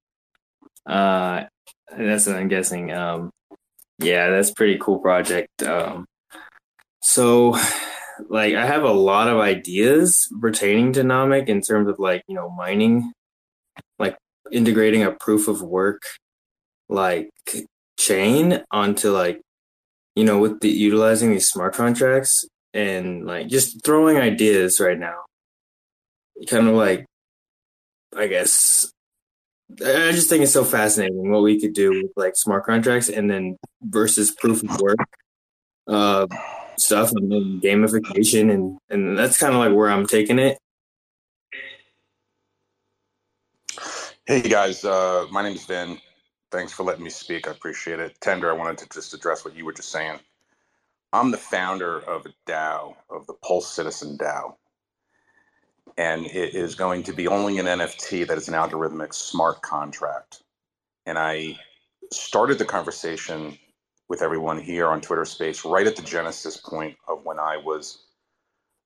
Uh, that's what I'm guessing. Um, yeah, that's pretty cool project. Um, so, like, I have a lot of ideas pertaining to Nomic in terms of like, you know, mining, like integrating a proof of work, like chain onto like, you know, with the utilizing these smart contracts and like just throwing ideas right now. Kind of like I guess I just think it's so fascinating what we could do with like smart contracts and then versus proof of work uh, stuff and then gamification and and that's kind of like where I'm taking it. Hey guys, uh, my name is Vin. Thanks for letting me speak. I appreciate it. Tender, I wanted to just address what you were just saying. I'm the founder of a DAO, of the Pulse Citizen DAO. And it is going to be only an NFT that is an algorithmic smart contract. And I started the conversation with everyone here on Twitter Space right at the genesis point of when I was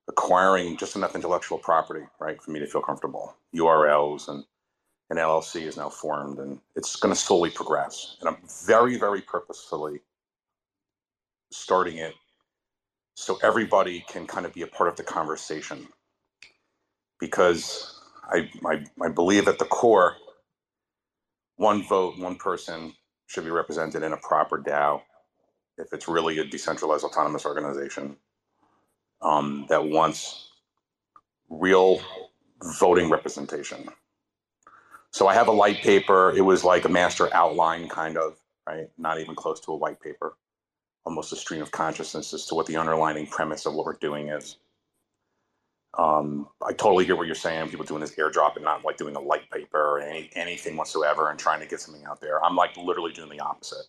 acquiring just enough intellectual property, right, for me to feel comfortable. URLs and an LLC is now formed, and it's going to slowly progress. And I'm very, very purposefully starting it so everybody can kind of be a part of the conversation. Because I, I, I believe at the core, one vote, one person should be represented in a proper DAO if it's really a decentralized autonomous organization um, that wants real voting representation. So I have a light paper. It was like a master outline, kind of, right? Not even close to a white paper. Almost a stream of consciousness as to what the underlining premise of what we're doing is. Um, I totally hear what you're saying. People doing this airdrop and not like doing a light paper or any, anything whatsoever and trying to get something out there. I'm like literally doing the opposite,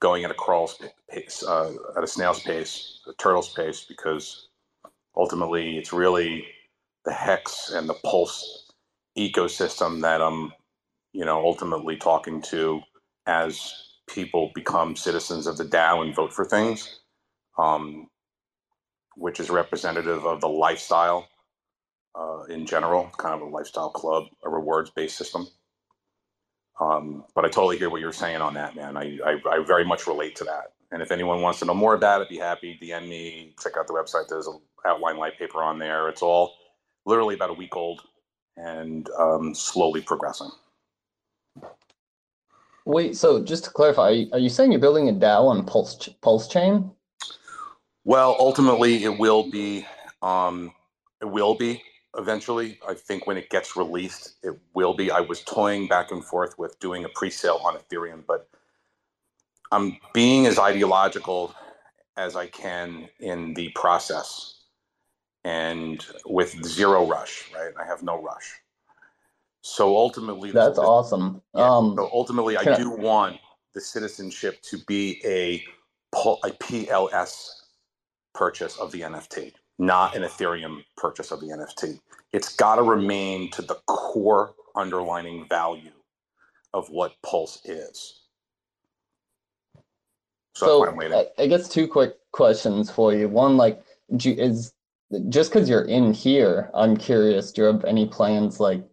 going at a crawl's pace, uh, at a snail's pace, a turtle's pace, because ultimately it's really the hex and the pulse ecosystem that I'm, you know, ultimately talking to as people become citizens of the DAO and vote for things. Um, which is representative of the lifestyle uh, in general, kind of a lifestyle club, a rewards based system. Um, but I totally hear what you're saying on that, man. I, I, I, very much relate to that. And if anyone wants to know more about it, be happy, DM me, check out the website. There's an outline light paper on there. It's all literally about a week old and um, slowly progressing. wait so just to clarify are you, are you saying you're building a dao on pulse pulse chain Well, ultimately, it will be. Um, it will be eventually. I think when it gets released, it will be. I was toying back and forth with doing a pre-sale on Ethereum, but I'm being as ideological as I can in the process, and with zero rush. Right, I have no rush. So ultimately, that's awesome um so ultimately, I can I- do want the citizenship to be a a PLS purchase of the NFT, not an Ethereum purchase of the NFT. It's got to remain to the core underlining value of what Pulse is. So, I'm. I, I guess two quick questions for you. One, like, you, is just because you're in here, I'm curious. Do you have any plans, like,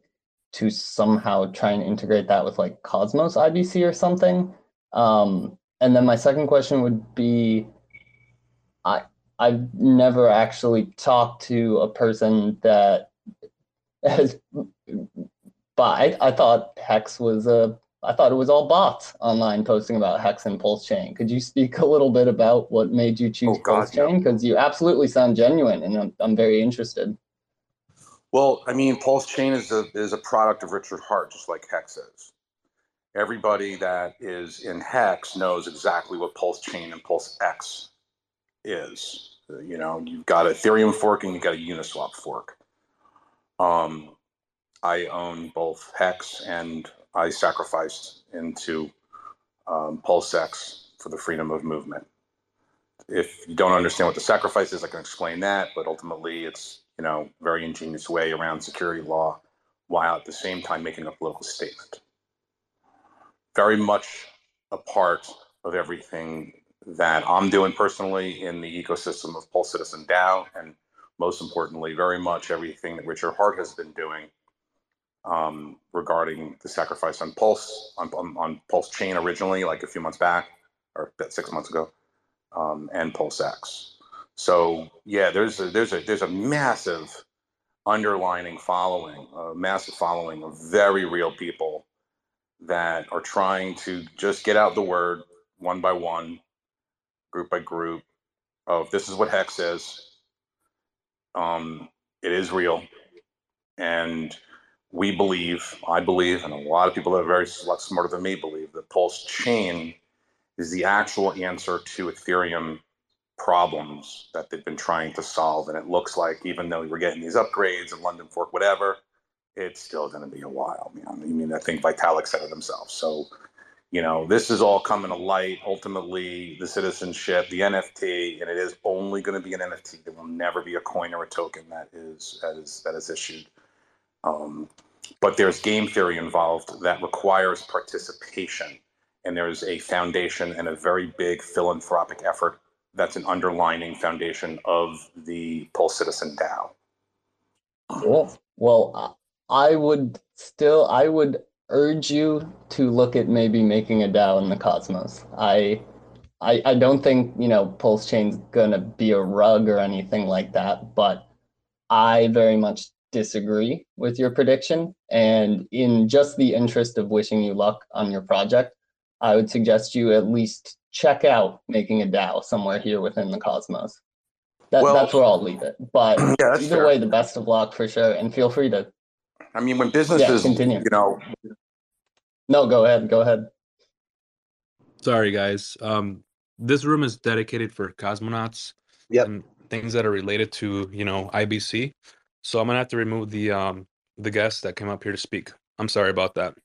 to somehow try and integrate that with like Cosmos IBC or something? Um, and then my second question would be, I've never actually talked to a person that has, but I, I thought Hex was a I thought it was all bots online posting about Hex and Pulse Chain. Could you speak a little bit about what made you choose Oh, God, Pulse Chain? Because you absolutely sound genuine, and I'm, I'm very interested. Well, I mean, Pulse Chain is a is a product of Richard Heart, just like Hex is. Everybody that is in Hex knows exactly what Pulse Chain and Pulse X is. You know, you've got Ethereum fork and you've got a Uniswap fork. Um, I own both Hex and I sacrificed into um, Pulse X for the freedom of movement. If you don't understand what the sacrifice is, I can explain that. But ultimately, it's you know very ingenious way around security law, while at the same time making a political statement. Very much a part of everything that I'm doing personally in the ecosystem of Pulse Citizen DAO, and most importantly, very much everything that Richard Heart has been doing um, regarding the sacrifice on Pulse on, on, on Pulse Chain originally, like a few months back or six months ago, um, and Pulse X. So yeah, there's a, there's a there's a massive underlining following, a massive following of very real people that are trying to just get out the word one by one, group by group, of this is what Hex is. Um, it is real, and we believe, I believe, and a lot of people that are very lot smarter than me believe that Pulse Chain is the actual answer to Ethereum problems that they've been trying to solve. And it looks like even though we're getting these upgrades and London Fork, whatever, it's still going to be a while. Man. I mean, I think Vitalik said it himself. So, you know, this is all coming to light. Ultimately, the citizenship, the NFT, and it is only going to be an NFT. There will never be a coin or a token that is that is that is issued. Um, but there's game theory involved that requires participation, and there's a foundation and a very big philanthropic effort that's an underlining foundation of the Pulse Citizen DAO. Cool. Well, I I would still, I would urge you to look at maybe making a DAO in the Cosmos. I, I, I don't think, you know, Pulse Chain's gonna be a rug or anything like that, but I very much disagree with your prediction. And in just the interest of wishing you luck on your project, I would suggest you at least check out making a DAO somewhere here within the Cosmos. That, Well- that's where I'll leave it. But Yeah, either fair. way, the best of luck for sure. And feel free to I mean, when businesses, continue. you know, No, go ahead. Go ahead. Sorry, guys. Um, this room is dedicated for cosmonauts and things that are related to, you know, IBC. So I'm gonna have to remove the um the guest that came up here to speak. I'm sorry about that.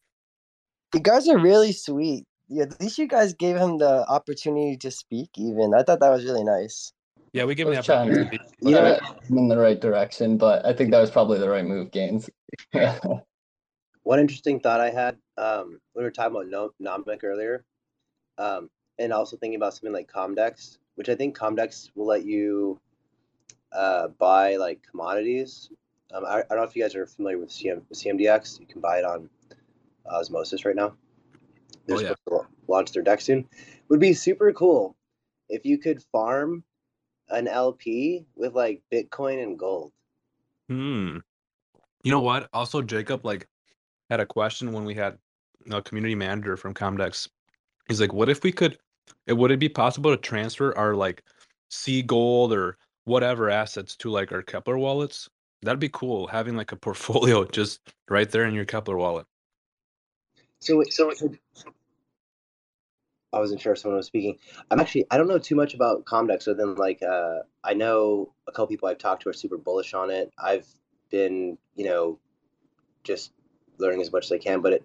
You guys are really sweet. Yeah, at least you guys gave him the opportunity to speak. Even I thought that was really nice. Yeah, we give him the was opportunity. to but- get him in the right direction, but I think that was probably the right move, Gaines. One interesting thought I had um, when we were talking about no- Nomic earlier, um, and also thinking about something like Comdex, which I think Comdex will let you uh, buy like commodities. Um, I, I don't know if you guys are familiar with CM, CMDX. You can buy it on Osmosis right now. They're Oh, yeah. supposed to launch their deck soon. Would be super cool if you could farm an LP with like Bitcoin and gold. Hmm. You know what? Also, Jacob like had a question when we had a community manager from Comdex. He's like, "What if we could? It would it be possible to transfer our like C gold or whatever assets to like our Keplr wallets? That'd be cool. Having like a portfolio just right there in your Keplr wallet." So, so, I wasn't sure if someone was speaking. I'm actually I don't know too much about Comdex other than like uh, I know a couple people I've talked to are super bullish on it. I've been you know just learning as much as I can, but it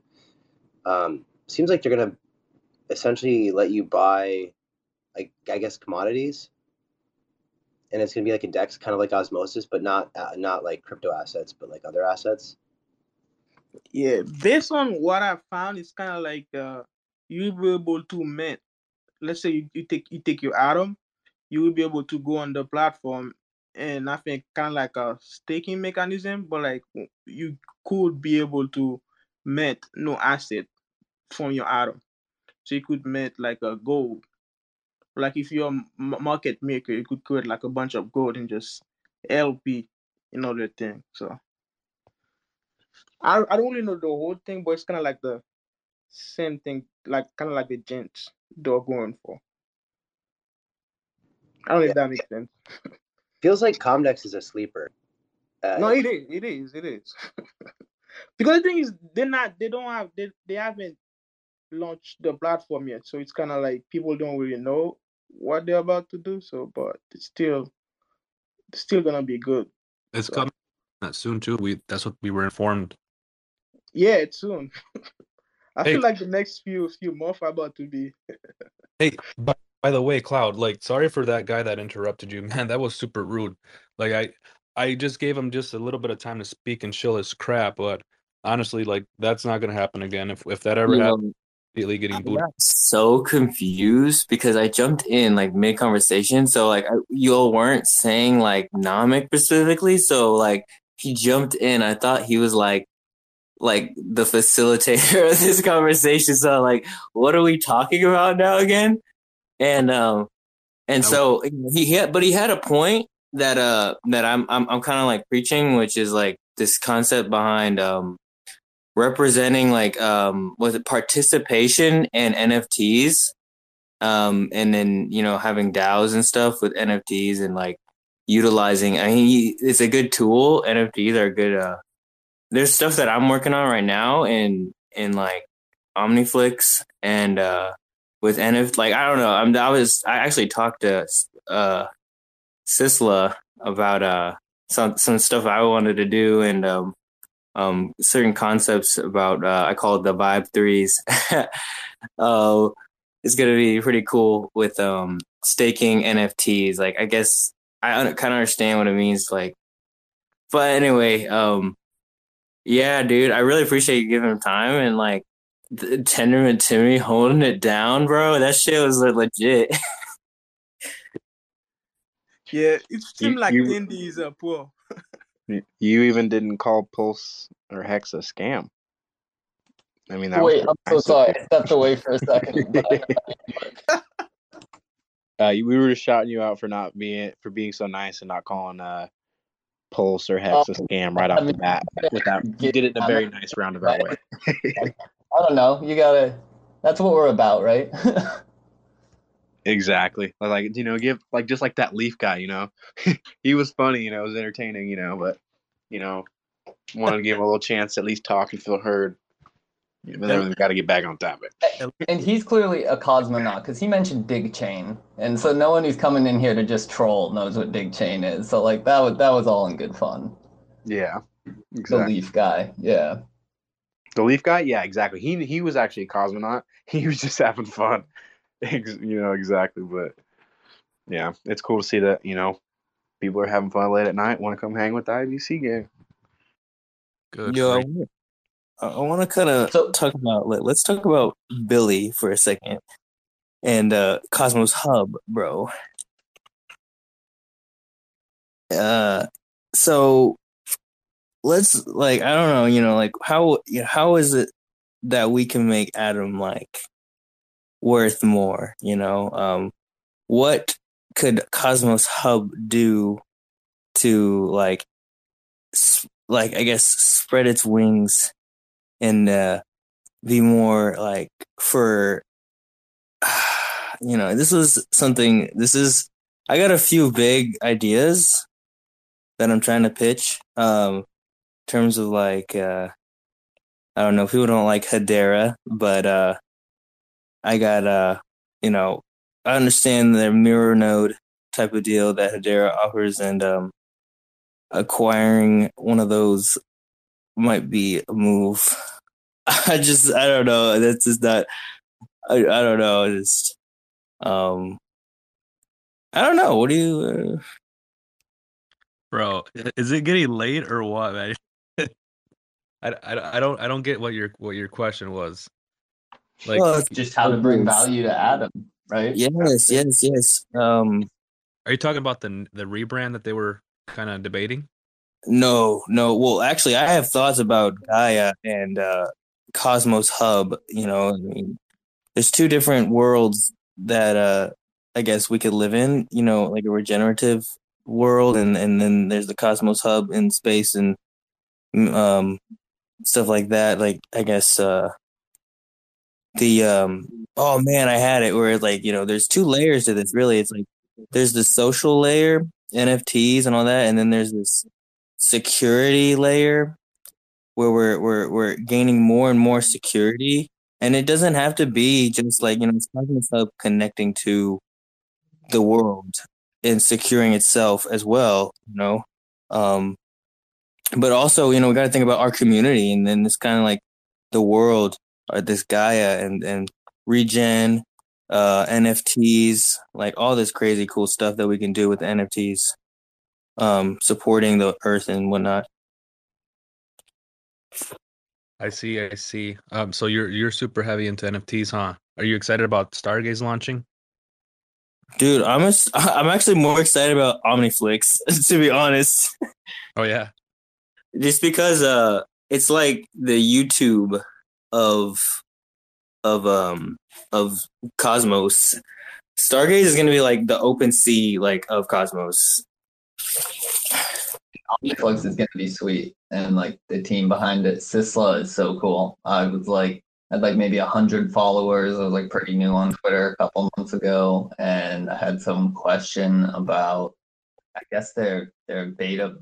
um, seems like they're gonna essentially let you buy like I guess commodities, and it's gonna be like a dex kind of like Osmosis, but not uh, not like crypto assets, but like other assets. Yeah, based on what I found, it's kind of like uh, you'll be able to mint. Let's say you, you take you take your atom, you will be able to go on the platform, and I think kind of like a staking mechanism, but like you could be able to mint no asset from your atom. So you could mint like a gold. Like if you're a market maker, you could create like a bunch of gold and just LP another thing. So I I don't really know the whole thing, but it's kind of like the same thing, like kind of like the gents they're going for. I don't know if that makes sense. Feels like Comdex is a sleeper. Uh, No, it is. It is. It is. because the thing is, they're not. They don't have. They they haven't launched the platform yet, so it's kind of like people don't really know what they're about to do. So, but it's still, it's still gonna be good. It's So, coming that soon too. We that's what we were informed. yeah, it's soon. I Hey. feel like the next few few months are about to be. Hey, by, by the way, Cloud, like sorry for that guy that interrupted you, man. That was super rude. Like I I just gave him just a little bit of time to speak and chill his crap, but honestly, like that's not gonna happen again. If if that ever You know, happens, immediately getting I got so confused because I jumped in like mid conversation. So like I, y'all weren't saying like Nomic specifically. So like he jumped in. I thought he was like like the facilitator of this conversation. So like, what are we talking about now again? And um and so he had, but he had a point that uh that I'm I'm I'm kind of like preaching, which is like this concept behind um representing like um was it participation and NFTs um and then you know having DAOs and stuff with NFTs and like utilizing I mean it's a good tool NFTs are good uh there's stuff that I'm working on right now in in like Omniflix and uh with NF like I don't know I'm I was I actually talked to uh Sisla about uh some some stuff I wanted to do and um um certain concepts about uh I call it the vibe threes. uh it's gonna be pretty cool with um staking NFTs. Like I guess I un- kind of understand what it means like but anyway, um yeah, dude, I really appreciate you giving him time and like the Tenderman Timmy holding it down, bro. That shit was like, legit. Yeah, it seemed like you- Tindy is uh, poor. You you even didn't call Pulse or Hex a scam. I mean, that Wait, was I'm so sorry. I stepped away for a second. Uh, we were just shouting you out for not being for being so nice and not calling uh Pulse or Hex a Oh, scam right I off the bat. With that, you did it in a very nice roundabout way. I don't know. You gotta. That's what we're about, right? Exactly. Like you know, give like just like that Leaf guy. You know, he was funny. You know, it was entertaining. You know, but you know, wanted to give him a little chance to at least talk and feel heard. But then we got to get back on topic. and he's clearly a cosmonaut because he mentioned Dig Chain, and so no one who's coming in here to just troll knows what Dig Chain is. So like that was that was all in good fun. Yeah, The. Leaf guy, yeah. The Leaf guy, yeah, exactly. He he was actually a cosmonaut. He was just having fun. You know exactly, but yeah, it's cool to see that you know people are having fun late at night. Want to come hang with the IBC gang? Good. Yo, I wanna- I, I want to kind of talk about. Let, let's talk about Billy for a second and uh Cosmos Hub, bro. Uh, so let's like I don't know, you know, like how you know, how is it that we can make Atom like worth more? You know, um, what could Cosmos Hub do to like s- like I guess spread its wings and uh be more like for you know this is something this is I got a few big ideas that I'm trying to pitch um in terms of like uh I don't know people don't like Hedera but uh I got uh you know I understand the mirror node type of deal that Hedera offers and um acquiring one of those might be a move. I just I don't know. That's just not I I don't know. It's um I don't know. What do you uh, Bro, is it getting late or what, man? I, I, I don't I don't get what your what your question was. Like Well, just how to bring value to Atom, right? Yes, yes, yes. Um Are you talking about the the rebrand that they were kind of debating? No, no. Well, actually, I have thoughts about Gaia and uh, Cosmos Hub. You know, I mean, there's two different worlds that uh, I guess we could live in. You know, like a regenerative world, and and then there's the Cosmos Hub in space and mm, um, stuff like that. Like I guess uh, the um oh man, I had it where it's like you know there's two layers to this. Really, it's like there's the social layer, NFTs and all that, and then there's this security layer where we're we're we're gaining more and more security. And it doesn't have to be just like you know, it's talking about connecting to the world and securing itself as well. You know, um, but also you know we got to think about our community, and then it's kind of like the world or this Gaia and and regen, uh, NFTs, like all this crazy cool stuff that we can do with NFTs, um, supporting the earth and whatnot. I see. I see. Um, so you're you're super heavy into NFTs, huh? Are you excited about Stargaze launching? Dude, I'm a, I'm actually more excited about OmniFlix to be honest. Oh yeah. Just because uh it's like the YouTube of of um of Cosmos. Stargaze is gonna be like the OpenSea like of Cosmos. OmniFlix is gonna be sweet, and like the team behind it, Sisla is so cool. I was like, I had like maybe a hundred followers. I was like pretty new on Twitter a couple months ago, and I had some question about, I guess their their beta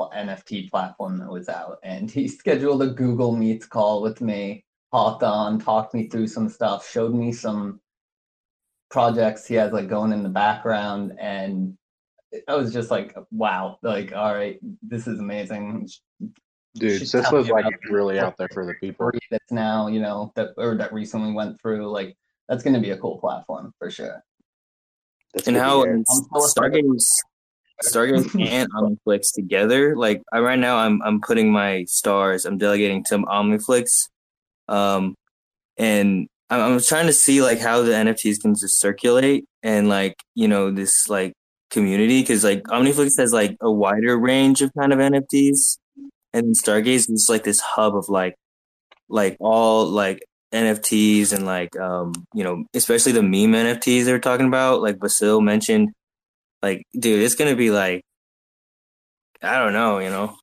NFT platform that was out, and he scheduled a Google Meets call with me, hopped on, talked me through some stuff, showed me some projects he has like going in the background, and I was just like, wow, like all right, this is amazing. Dude, this was like really out there for the people. that's now you know that or that recently went through like that's going to be a cool platform for sure and how I'm so excited. Stargaze, Stargaze and OmniFlix together. Like I, right now, I'm I'm putting my stars. I'm delegating to OmniFlix, um, and I'm, I'm trying to see like how the NFTs can just circulate and like you know this like community because like OmniFlix has like a wider range of kind of NFTs, and Stargaze is like this hub of like like all like NFTs and like um you know especially the meme NFTs they were talking about like Basil mentioned like dude it's gonna be like I don't know you know?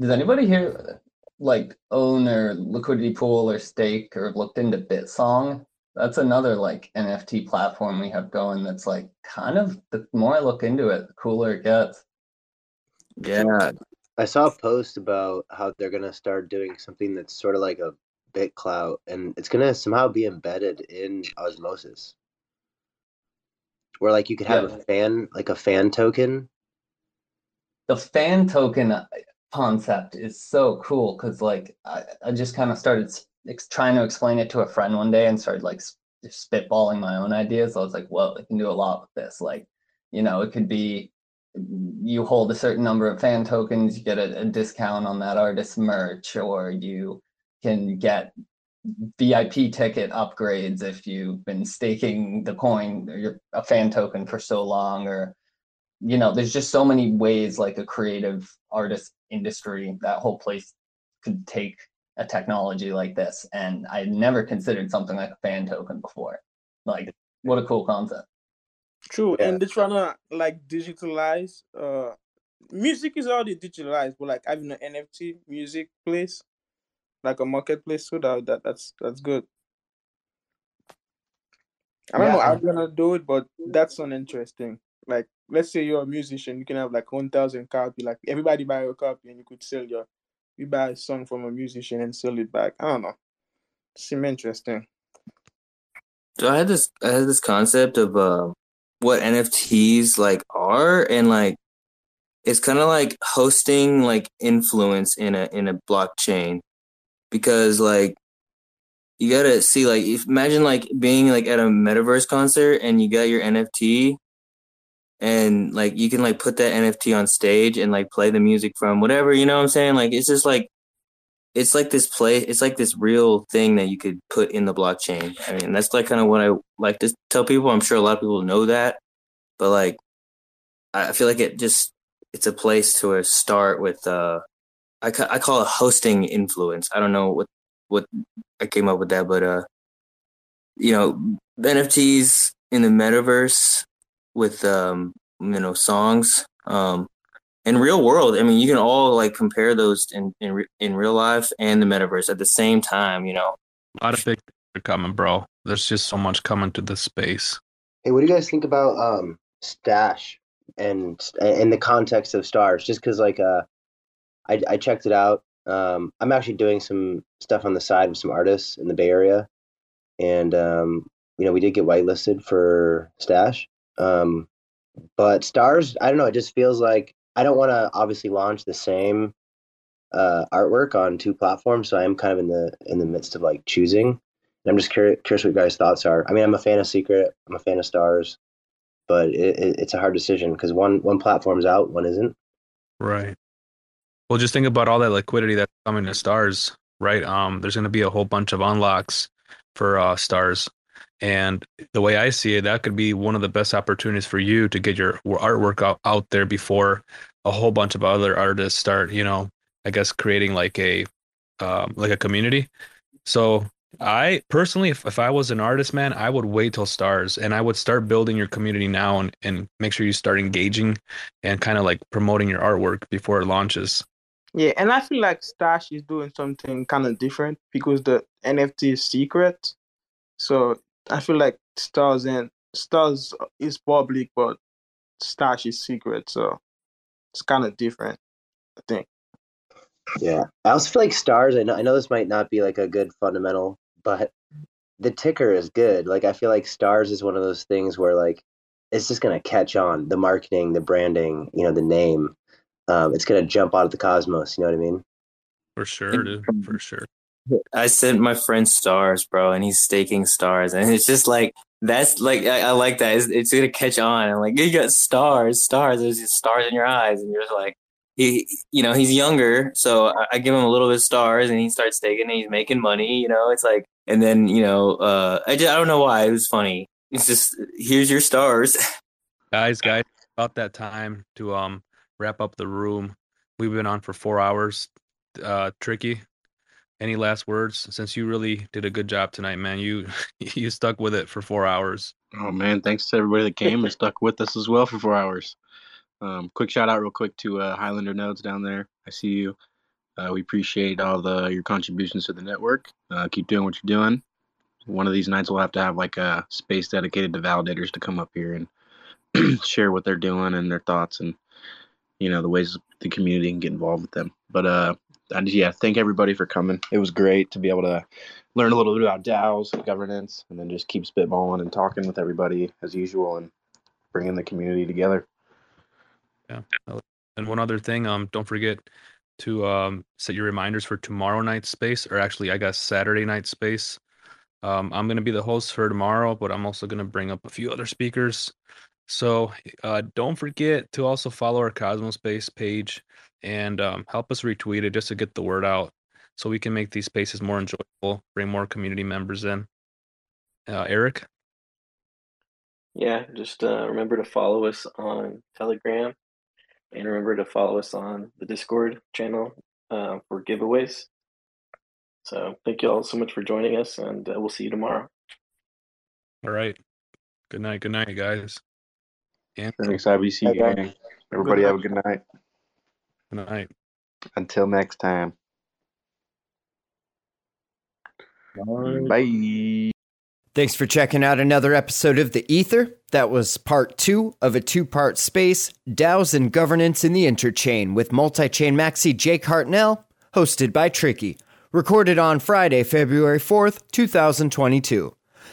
Does anybody here like own or liquidity pool or stake or looked into bitsong that's another like nft platform we have going that's like kind of the more i look into it the cooler it gets yeah I saw a post about how they're gonna start doing something that's sort of like a BitClout, and it's gonna somehow be embedded in Osmosis, where like you could have Yeah. a fan, like a fan token. the fan token uh, concept is so cool because like I, I just kind of started s- ex- trying to explain it to a friend one day and started like s- just spitballing my own ideas. I was like, well, I can do a lot with this. Like, you know, it could be you hold a certain number of fan tokens, you get a, a discount on that artist's merch, or you can get VIP ticket upgrades if you've been staking the coin or your a fan token for so long, or you know, there's just so many ways like a creative artist industry, that whole place could take a technology like this. And I never considered something like a fan token before. Like, what a cool concept. True, and they're trying to like digitalize. Uh, music is already digitalized, but like having an NFT music place, like a marketplace, so that, that that's that's good. I don't know Yeah. how they're gonna do it, but that's uninteresting. Like, let's say you're a musician, you can have like one thousand copy, like everybody buy a copy, and you could sell your, you buy a song from a musician and sell it back. I don't know. Seem interesting. So I had this I had this concept of uh, what NFTs like are and like it's kind of like hosting like influence in a in a blockchain because like you gotta see like if imagine like being like at a metaverse concert and you got your NFT and like you can like put that NFT on stage and like play the music from whatever you know what I'm saying? Like it's just like it's like this play it's like this real thing that you could put in the blockchain. I mean that's like kind of what i like to tell people. I'm sure a lot of people know that but like i feel like it just it's a place to uh, start with uh i, ca- I call it hosting influence. I don't know what what i came up with that but uh you know nfts in the metaverse with um you know songs um in real world i mean you can all like compare those in in, in real life and the metaverse at the same time you know A lot of big things are coming, bro. There's just so much coming to this space. Hey, what do you guys think about um Stashh and in the context of stars? Just because like uh, I I checked it out. Um, I'm actually doing some stuff on the side with some artists in the Bay Area, and um, you know we did get whitelisted for Stashh. Um, but stars, I don't know. It just feels like I don't want to obviously launch the same uh, artwork on two platforms, so I'm kind of in the in the midst of like choosing. And I'm just curious, curious what you guys' thoughts are. I mean, I'm a fan of Secret. I'm a fan of Stars, but it, it, it's a hard decision because one one platform's out, one isn't. Right. Well, just think about all that liquidity that's coming to stars, right? Um, there's going to be a whole bunch of unlocks for uh, stars, and the way I see it, that could be one of the best opportunities for you to get your artwork out, out there before a whole bunch of other artists start, you know, I guess creating like a um, like a community. So I personally, if, if I was an artist, man, I would wait till stars and I would start building your community now and, and make sure you start engaging and kind of like promoting your artwork before it launches. Yeah, and I feel like Stashh is doing something kind of different because the NFT is secret. So I feel like Stars and Stars is public, but Stashh is secret. So it's kind of different, I think. Yeah, I also feel like stars. I know, I know this might not be like a good fundamental, but the ticker is good. Like I feel like stars is one of those things where like it's just gonna catch on. The marketing, the branding, you know, the name. Um, it's gonna jump out of the cosmos. You know what I mean? For sure, dude. For sure. I sent my friend stars, bro, and he's staking stars, and it's just like that's like I, I like that. It's, it's, gonna catch on, and like you got stars, stars. There's stars in your eyes, and you're just like, he, you know, he's younger, so I, I give him a little bit of stars, and he starts taking, and he's making money. You know, it's like, and then you know, uh, I just, I don't know why it was funny. It's just here's your stars, guys, guys. About that time to um wrap up the room. We've been on for four hours. Uh, tricky. Any last words? Since you really did a good job tonight, man. You you stuck with it for four hours. Oh man, thanks to everybody that came and stuck with us as well for four hours. Um, quick shout out, real quick, to uh, Highlander Nodes down there. I see you. Uh, we appreciate all the your contributions to the network. Uh, keep doing what you're doing. One of these nights we'll have to have like a space dedicated to validators to come up here and share what they're doing and their thoughts and you know the ways the community can get involved with them. But uh, I, yeah, thank everybody for coming. It was great to be able to learn a little bit about DAOs, governance, and then just keep spitballing and talking with everybody as usual and bringing the community together. Yeah. And one other thing, um, don't forget to um set your reminders for tomorrow night space, or actually, I guess Saturday night space. Um, I'm gonna be the host for tomorrow, but I'm also gonna bring up a few other speakers. So uh, don't forget to also follow our Cosmos Space page and um, help us retweet it just to get the word out, so we can make these spaces more enjoyable, bring more community members in. Uh, Eric. Yeah, just uh, remember to follow us on Telegram and remember to follow us on the Discord channel uh, for giveaways. So thank you all so much for joining us, and uh, we'll see you tomorrow. All right. Good night. Good night, guys. And thanks, IBC gang. Everybody have a good night. Good night. Until next time. Bye. Bye. Thanks for checking out another episode of The Ether. That was part two of a two part space DAOs and Governance in the Interchain with multi chain maxi Jake Hartnell, hosted by Tricky. Recorded on Friday, February 4th, 2022.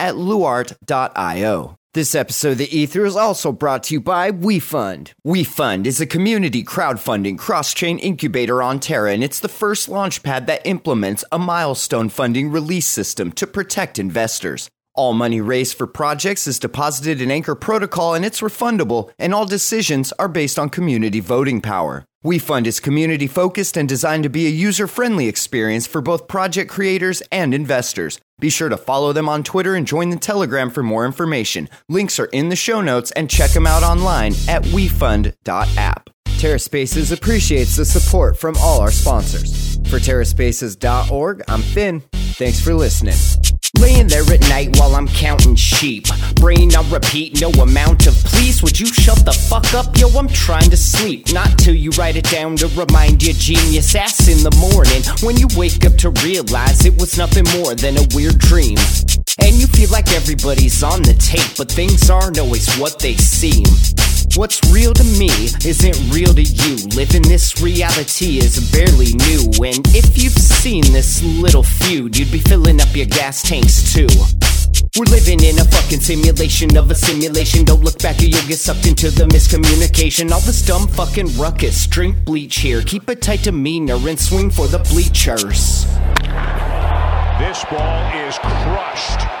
at luart.io. This episode of The Ether is also brought to you by WeFund. WeFund is a community crowdfunding cross chain incubator on Terra, and it's the first launchpad that implements a milestone funding release system to protect investors. All money raised for projects is deposited in Anchor Protocol and it's refundable, and all decisions are based on community voting power. WeFund is community focused and designed to be a user friendly experience for both project creators and investors. Be sure to follow them on Twitter and join the Telegram for more information. Links are in the show notes and check them out online at wefund.app. TerraSpaces appreciates the support from all our sponsors. For TerraSpaces.org, I'm Finn. Thanks for listening. Laying there at night while I'm counting sheep. Brain on repeat, no amount of please. Would you shut the fuck up? Yo, I'm trying to sleep. Not till you write it down to remind your genius ass in the morning. When you wake up to realize it was nothing more than a weird dream. And you feel like everybody's on the tape, but things aren't always what they seem. What's real to me isn't real to you. Living this reality is barely new. And if you've seen this little feud, you'd be filling up your gas tanks too. We're living in a fucking simulation of a simulation. Don't look back or you'll get sucked into the miscommunication. All this dumb fucking ruckus. Drink bleach here. Keep a tight demeanor and swing for the bleachers. This ball is crushed.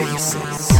TerraSpaces.